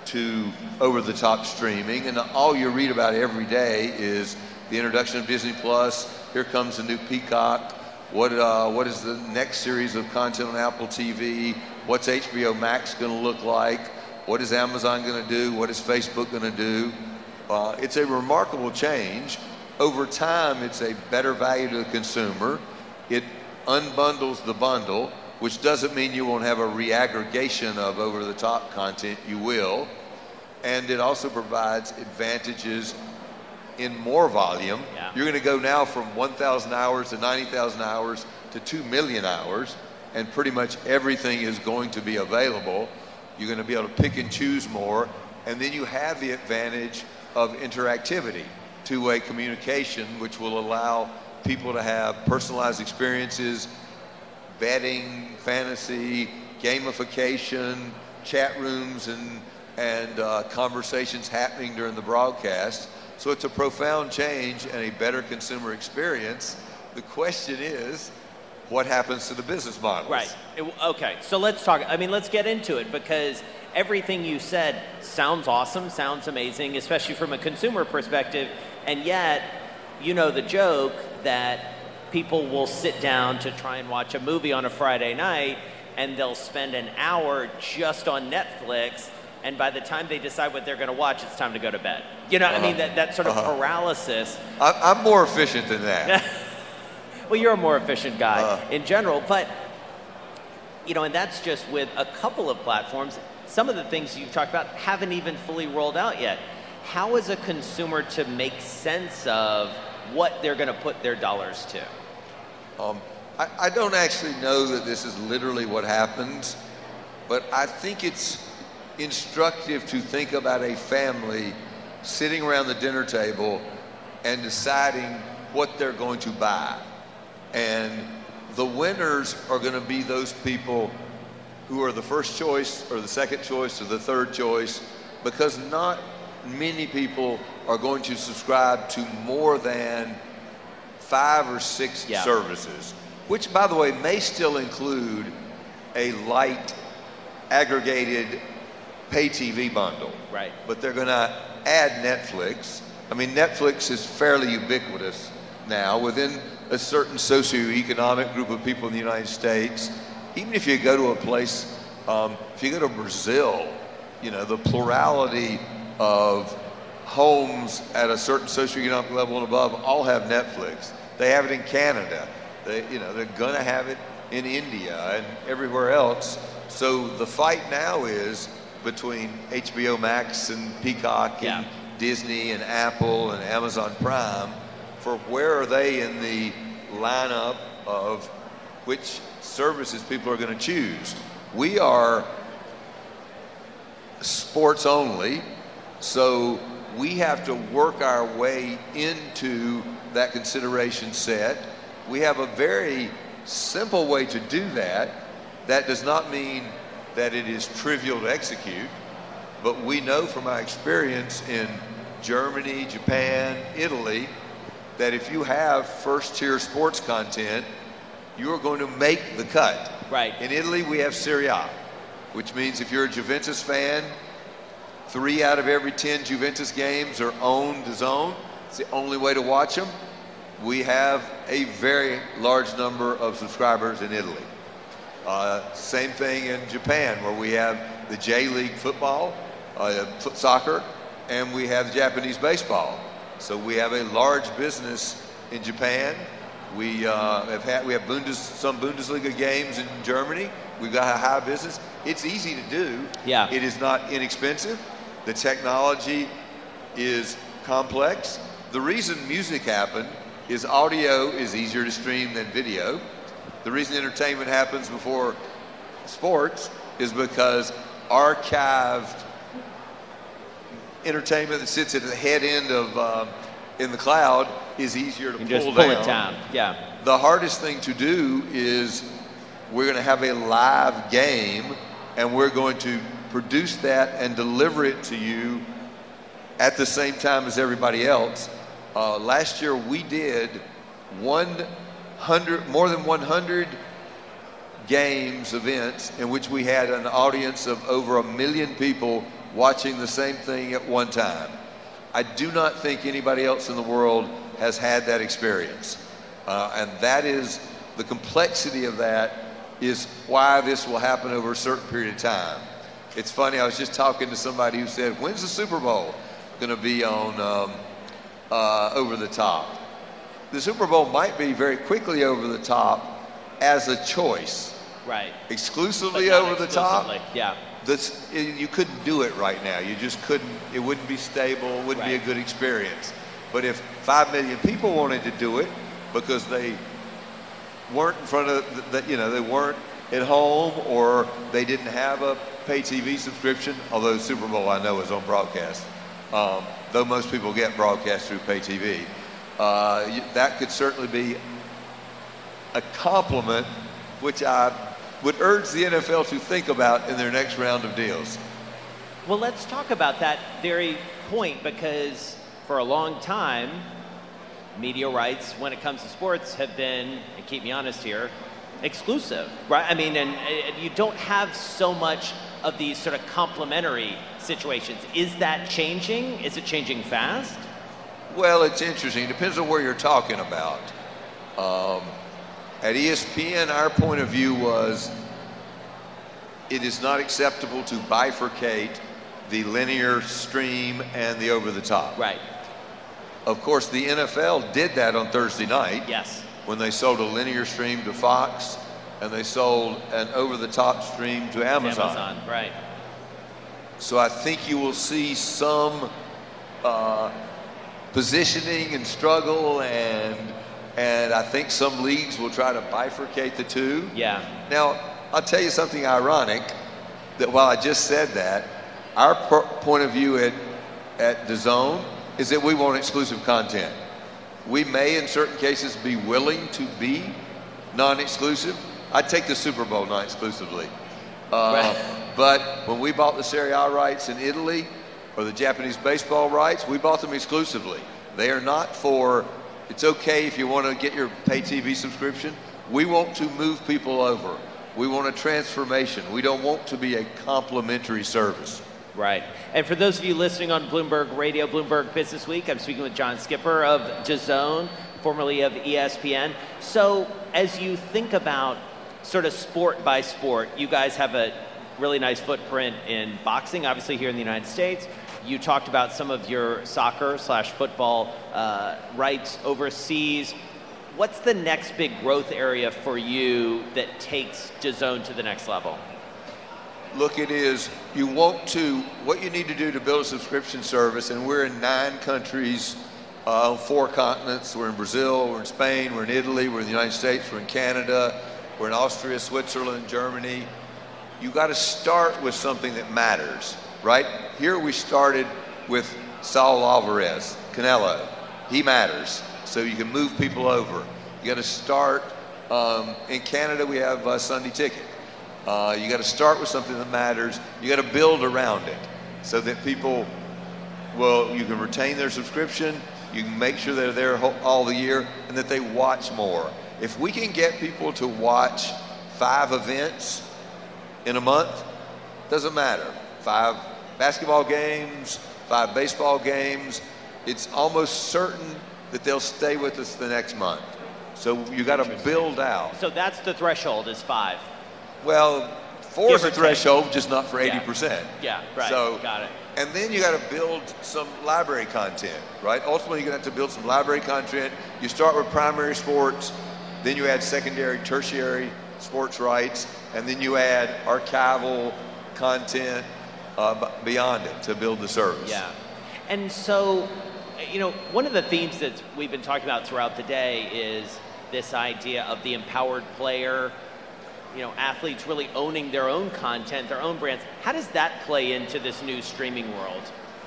to over the top streaming, and all you read about every day is the introduction of Disney Plus. Here comes the new Peacock. What, uh, what is the next series of content on Apple TV? What's HBO Max going to look like? What is Amazon going to do? What is Facebook going to do? Uh, it's a remarkable change. Over time, it's a better value to the consumer. It unbundles the bundle, which doesn't mean you won't have a reaggregation of over the top content. You will. And it also provides advantages in more volume. Yeah. You're going to go now from 1,000 hours to 90,000 hours to 2 million hours, and pretty much everything is going to be available. You're going to be able to pick and choose more, and then you have the advantage of interactivity, two-way communication, which will allow people to have personalized experiences, betting, fantasy, gamification, chat rooms, and and uh, conversations happening during the broadcast. So it's a profound change and a better consumer experience. The question is, what happens to the business models? Right. It- okay. So let's talk. I mean, let's get into it because everything you said sounds awesome, sounds amazing, especially from a consumer perspective. And yet, you know the joke that people will sit down to try and watch a movie on a Friday night and they'll spend an hour just on Netflix. And by the time they decide what they're going to watch, it's time to go to bed. You know, what I mean, that, that sort of Uh-huh. paralysis. I, I'm more efficient than that. Well, you're a more efficient guy in general, but you know, and that's just with a couple of platforms. Some of the things you've talked about haven't even fully rolled out yet. how is a consumer to make sense of what they're going to put their dollars to? Um, I, I don't actually know that this is literally what happens, but I think it's instructive to think about a family sitting around the dinner table and deciding what they're going to buy. And the winners are going to be those people who are the first choice or the second choice or the third choice because not many people are going to subscribe to more than five or six Yeah. services, which, by the way, may still include a light aggregated pay TV bundle. Right. But they're going to add Netflix. I mean, Netflix is fairly ubiquitous now within a certain socioeconomic group of people in the United States. Even if you go to a place, um, if you go to Brazil, you know, the plurality of homes at a certain socioeconomic level and above all have Netflix. They have it in Canada. They, you know, they're going to have it in India and everywhere else. So the fight now is between HBO Max and Peacock and Disney and Apple and Amazon Prime for where are they in the lineup of which services people are going to choose. We are sports only, so we have to work our way into that consideration set. We have a very simple way to do that. That does not mean that it is trivial to execute, but we know from our experience in Germany, Japan, Italy, that if you have first tier sports content, you are going to make the cut. Right. In Italy, we have Serie A, which means if you're a Juventus fan, three out of every 10 Juventus games are owned as own. It's the only way to watch them. We have a very large number of subscribers in Italy. Uh, same thing in Japan, where we have the J League football, uh, foot soccer, and we have Japanese baseball. So we have a large business in Japan. We uh, have had we have Bundes, some Bundesliga games in Germany. We've got a high business. It's easy to do. Yeah. It is not inexpensive. The technology is complex. The reason music happened is audio is easier to stream than video. The reason entertainment happens before sports is because archived entertainment that sits at the head end of um, in the cloud is easier to pull just pull down. it down. Yeah. The hardest thing to do is we're going to have a live game and we're going to produce that and deliver it to you at the same time as everybody else. Uh, last year we did 100, more than 100 games, events in which we had an audience of over a million people watching the same thing at one time. I do not think anybody else in the world has had that experience. Uh, and that is the complexity of that is why this will happen over a certain period of time. It's funny, I was just talking to somebody who said, When's the Super Bowl going to be on um, uh, over the top? The Super Bowl might be very quickly over the top as a choice. Right. Exclusively over the top, Yeah. this, you couldn't do it right now. You just couldn't, it wouldn't be stable, it wouldn't be a good experience. But if five million people wanted to do it because they weren't in front of, the- you know, they weren't at home or they didn't have a pay TV subscription, although Super Bowl I know is on broadcast, um, though most people get broadcast through pay TV, uh, that could certainly be a compliment, which I would urge the NFL to think about in their next round of deals. Well, let's talk about that very point because for a long time, media rights when it comes to sports have been, and keep me honest here, exclusive, right? I mean, and, and you don't have so much of these sort of complementary situations. Is that changing? Is it changing fast? Well, it's interesting. It depends on where you're talking about. Um, at ESPN, our point of view was it is not acceptable to bifurcate the linear stream and the over the top. Right. Of course, the NFL did that on Thursday night. Yes. When they sold a linear stream to Fox and they sold an over the top stream to Amazon. Amazon, right. So I think you will see some uh, positioning and struggle, and and I think some leagues will try to bifurcate the two. Yeah. Now, I'll tell you something ironic. That while I just said that, our per- point of view at at DAZN is that we want exclusive content. We may, in certain cases, be willing to be non-exclusive. I'd take the Super Bowl non-exclusively. Uh, But when we bought the Serie A rights in Italy or the Japanese baseball rights, we bought them exclusively. They are not for, it's okay if you want to get your pay TV subscription. We want to move people over. We want a transformation. We don't want to be a complementary service. Right. And for those of you listening on Bloomberg Radio, Bloomberg Business Week, I'm speaking with John Skipper of DAZN, formerly of ESPN. So, as you think about sort of sport by sport, you guys have a really nice footprint in boxing, obviously here in the United States. You talked about some of your soccer slash football uh, rights overseas. What's the next big growth area for you that takes DAZN to the next level? Look, it is, you want to, what you need to do to build a subscription service, and we're in nine countries, uh, four continents. We're in Brazil, we're in Spain, we're in Italy, we're in the United States, we're in Canada, we're in Austria, Switzerland, Germany. You got to start with something that matters, right? Here we started with Saul Alvarez, Canelo. He matters, so you can move people over. You got to start. Um, in Canada, we have uh, Sunday Ticket. Uh, you got to start with something that matters. You got to build around it so that people, well, you can retain their subscription. You can make sure they're there all the year and that they watch more. If we can get people to watch five events in a month, doesn't matter. Five basketball games, five baseball games, it's almost certain that they'll stay with us the next month. So you got to build out. So that's the threshold is five. Well, four Give is a take. threshold, just not for Yeah. 80%. Yeah, right. So, Got it. And then you got to build some library content, right? Ultimately, you're going to have to build some library content. You start with primary sports, then you add secondary, tertiary sports rights, and then you add archival content uh, beyond it to build the service. Yeah. And so, you know, one of the themes that we've been talking about throughout the day is this idea of the empowered player, you know, athletes really owning their own content, their own brands. How does that play into this new streaming world?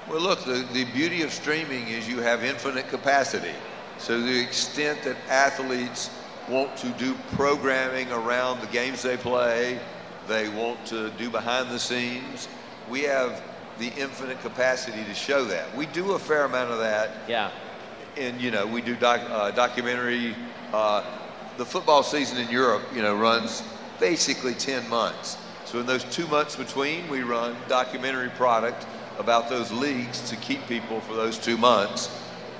Well, look, the, the beauty of streaming is you have infinite capacity. So, the extent that athletes want to do programming around the games they play, they want to do behind the scenes, we have the infinite capacity to show that. We do a fair amount of that. Yeah. And, you know, we do doc, uh, documentary. Uh, the football season in Europe, you know, runs basically 10 months. So, in those two months between, we run documentary product about those leagues to keep people for those two months.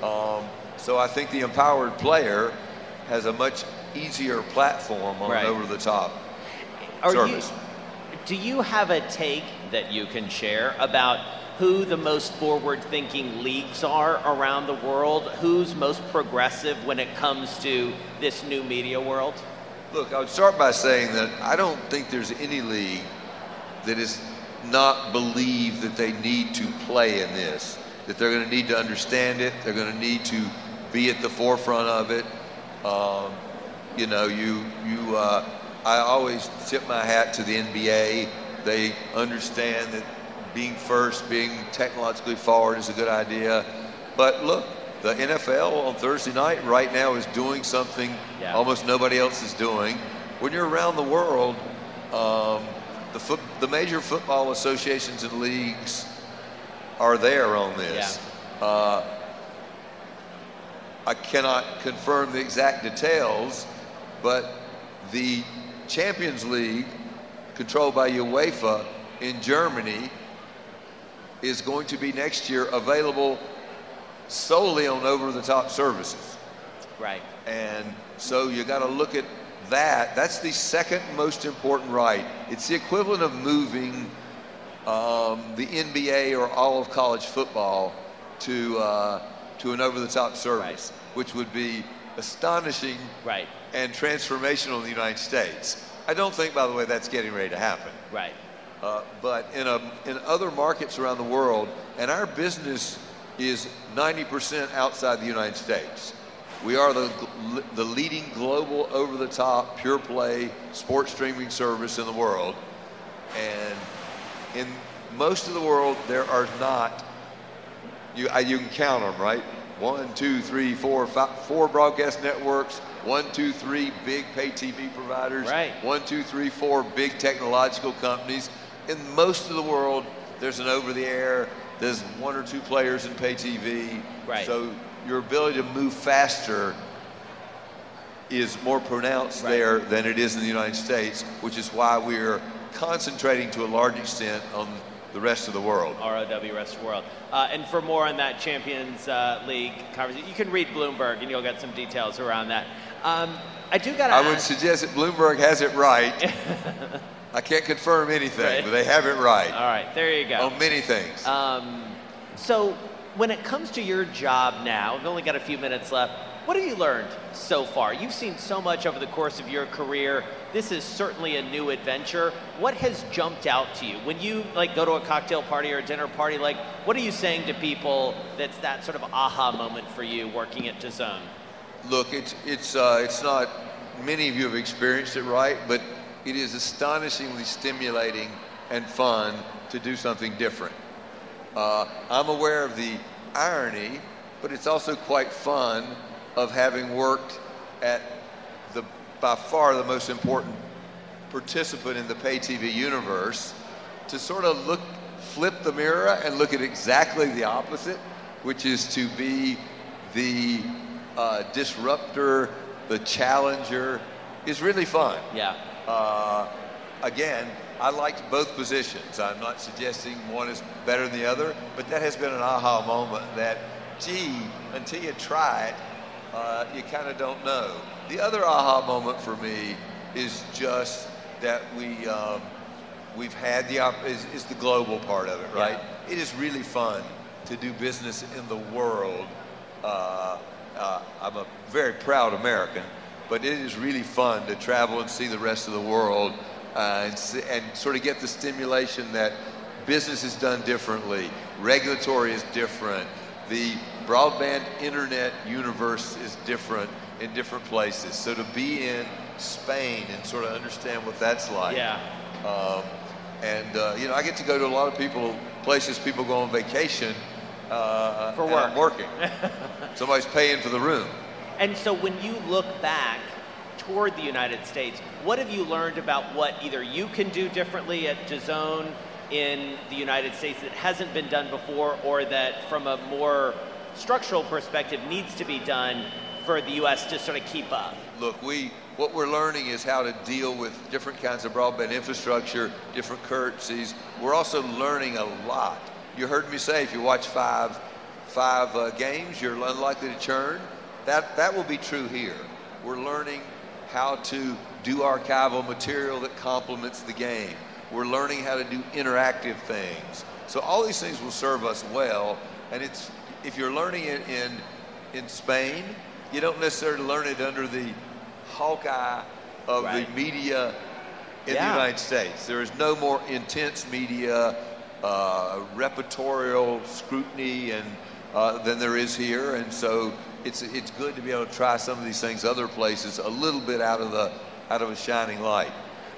Um, so I think the empowered player has a much easier platform on Right. over-the-top Are service. You, do you have a take that you can share about who the most forward thinking leagues are around the world? Who's most progressive when it comes to this new media world? Look, I would start by saying that I don't think there's any league that is not believe that they need to play in this, that they're going to need to understand it, they're going to need to be at the forefront of it. Um, you know, you you. Uh, I always tip my hat to the NBA. They understand that being first, being technologically forward is a good idea. But look, the NFL on Thursday night right now is doing something Yeah. almost nobody else is doing. When you're around the world, um, the, foot, the major football associations and leagues are there on this. Uh, I cannot confirm the exact details, but the Champions League, controlled by UEFA in Germany, is going to be next year available solely on over-the-top services. Right. And so you got to look at that. That's the second most important right. It's the equivalent of moving um, the NBA or all of college football to uh, to an over-the-top service, which would be astonishing Right. And transformational in the United States. I don't think, by the way, that's getting ready to happen. Right. Uh, but in, a, in other markets around the world, and our business is 90% outside the United States. We are the, the leading global over the top pure play sports streaming service in the world. And in most of the world, there are not, you, you can count them, right? One, two, three, four, five, four broadcast networks, one, two, three big pay TV providers, right. one, two, three, four big technological companies. In most of the world, there's an over the air, there's one or two players in pay TV. Right. So your ability to move faster is more pronounced Right. there than it is in the United States, which is why we're concentrating to a large extent on the rest of the world. ROW rest of the world. Uh, and for more on that Champions uh, League conversation, you can read Bloomberg and you'll get some details around that. Um, I do got I would suggest that Bloomberg has it right. I can't confirm anything, Right. but they have it right All right, there you go. on many things. Um, so, when it comes to your job now, we've only got a few minutes left. What have you learned so far? You've seen so much over the course of your career. This is certainly a new adventure. What has jumped out to you when you like go to a cocktail party or a dinner party? Like, what are you saying to people that's that sort of aha moment for you working at DAZN? Look, it's it's uh, it's not. Many of you have experienced it, right? But it is astonishingly stimulating and fun to do something different. Uh, I'm aware of the irony, but it's also quite fun of having worked at by far the most important participant in the pay TV universe to sort of look, flip the mirror and look at exactly the opposite, which is to be the uh, disruptor, the challenger, is really fun. Yeah. Uh, again, I liked both positions. I'm not suggesting one is better than the other, but that has been an aha moment that, gee, until you try it, uh, you kind of don't know. The other aha moment for me is just that we um, we've had the op- is, is the global part of it, right? It is really fun to do business in the world. Uh, uh, I'm a very proud American, but it is really fun to travel and see the rest of the world uh, and, and sort of get the stimulation that business is done differently, regulatory is different, the broadband internet universe is different in different places. So to be in Spain and sort of understand what that's like. Yeah. Um, and uh, you know, I get to go to a lot of people places people go on vacation uh, For and I'm work. working. Somebody's paying for the room. And so when you look back toward the United States, what have you learned about what either you can do differently at DAZN in the United States that hasn't been done before or that from a more structural perspective needs to be done for the US to sort of keep up? Look, we what we're learning is how to deal with different kinds of broadband infrastructure, different currencies. We're also learning a lot. You heard me say if you watch five five uh, games, you're unlikely to churn. That that will be true here. We're learning how to do archival material that complements the game. We're learning how to do interactive things. So all these things will serve us well. And it's if you're learning it in in Spain, you don't necessarily learn it under the hawkeye of Right. the media in Yeah. the United States. There is no more intense media, uh, repertorial scrutiny, and uh, than there is here. And so it's it's good to be able to try some of these things other places a little bit out of the out of a shining light.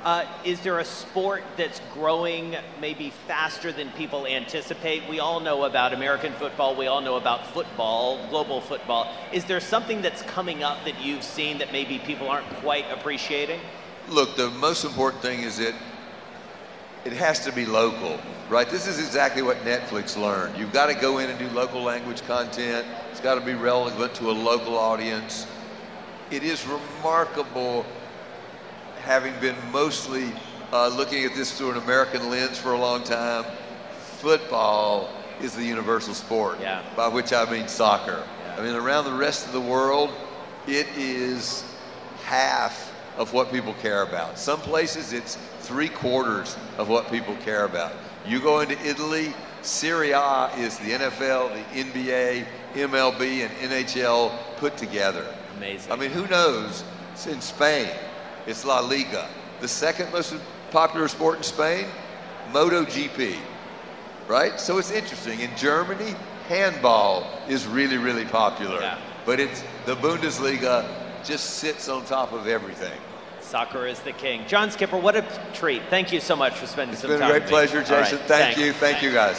Uh, is there a sport that's growing maybe faster than people anticipate? We all know about American football. We all know about football, global football. Is there something that's coming up that you've seen that maybe people aren't quite appreciating? Look, the most important thing is that it has to be local, right? This is exactly what Netflix learned. You've got to go in and do local language content. It's got to be relevant to a local audience. It is remarkable, having been mostly uh, looking at this through an American lens for a long time. Football is the universal sport, Yeah. by which I mean soccer. Yeah. I mean, around the rest of the world, it is half of what people care about. Some places it's three quarters of what people care about. You go into Italy, Serie A is the NFL, the NBA, MLB, and NHL put together. Amazing. I mean, who knows? It's in Spain. It's La Liga. The second most popular sport in Spain, MotoGP. Right? So it's interesting. In Germany, handball is really, really popular. Yeah. But it's the Bundesliga just sits on top of everything. Soccer is the king. John Skipper, what a treat. Thank you so much for spending It's some been a time great pleasure, Jason. right, Thank thanks. you. Thank you, guys.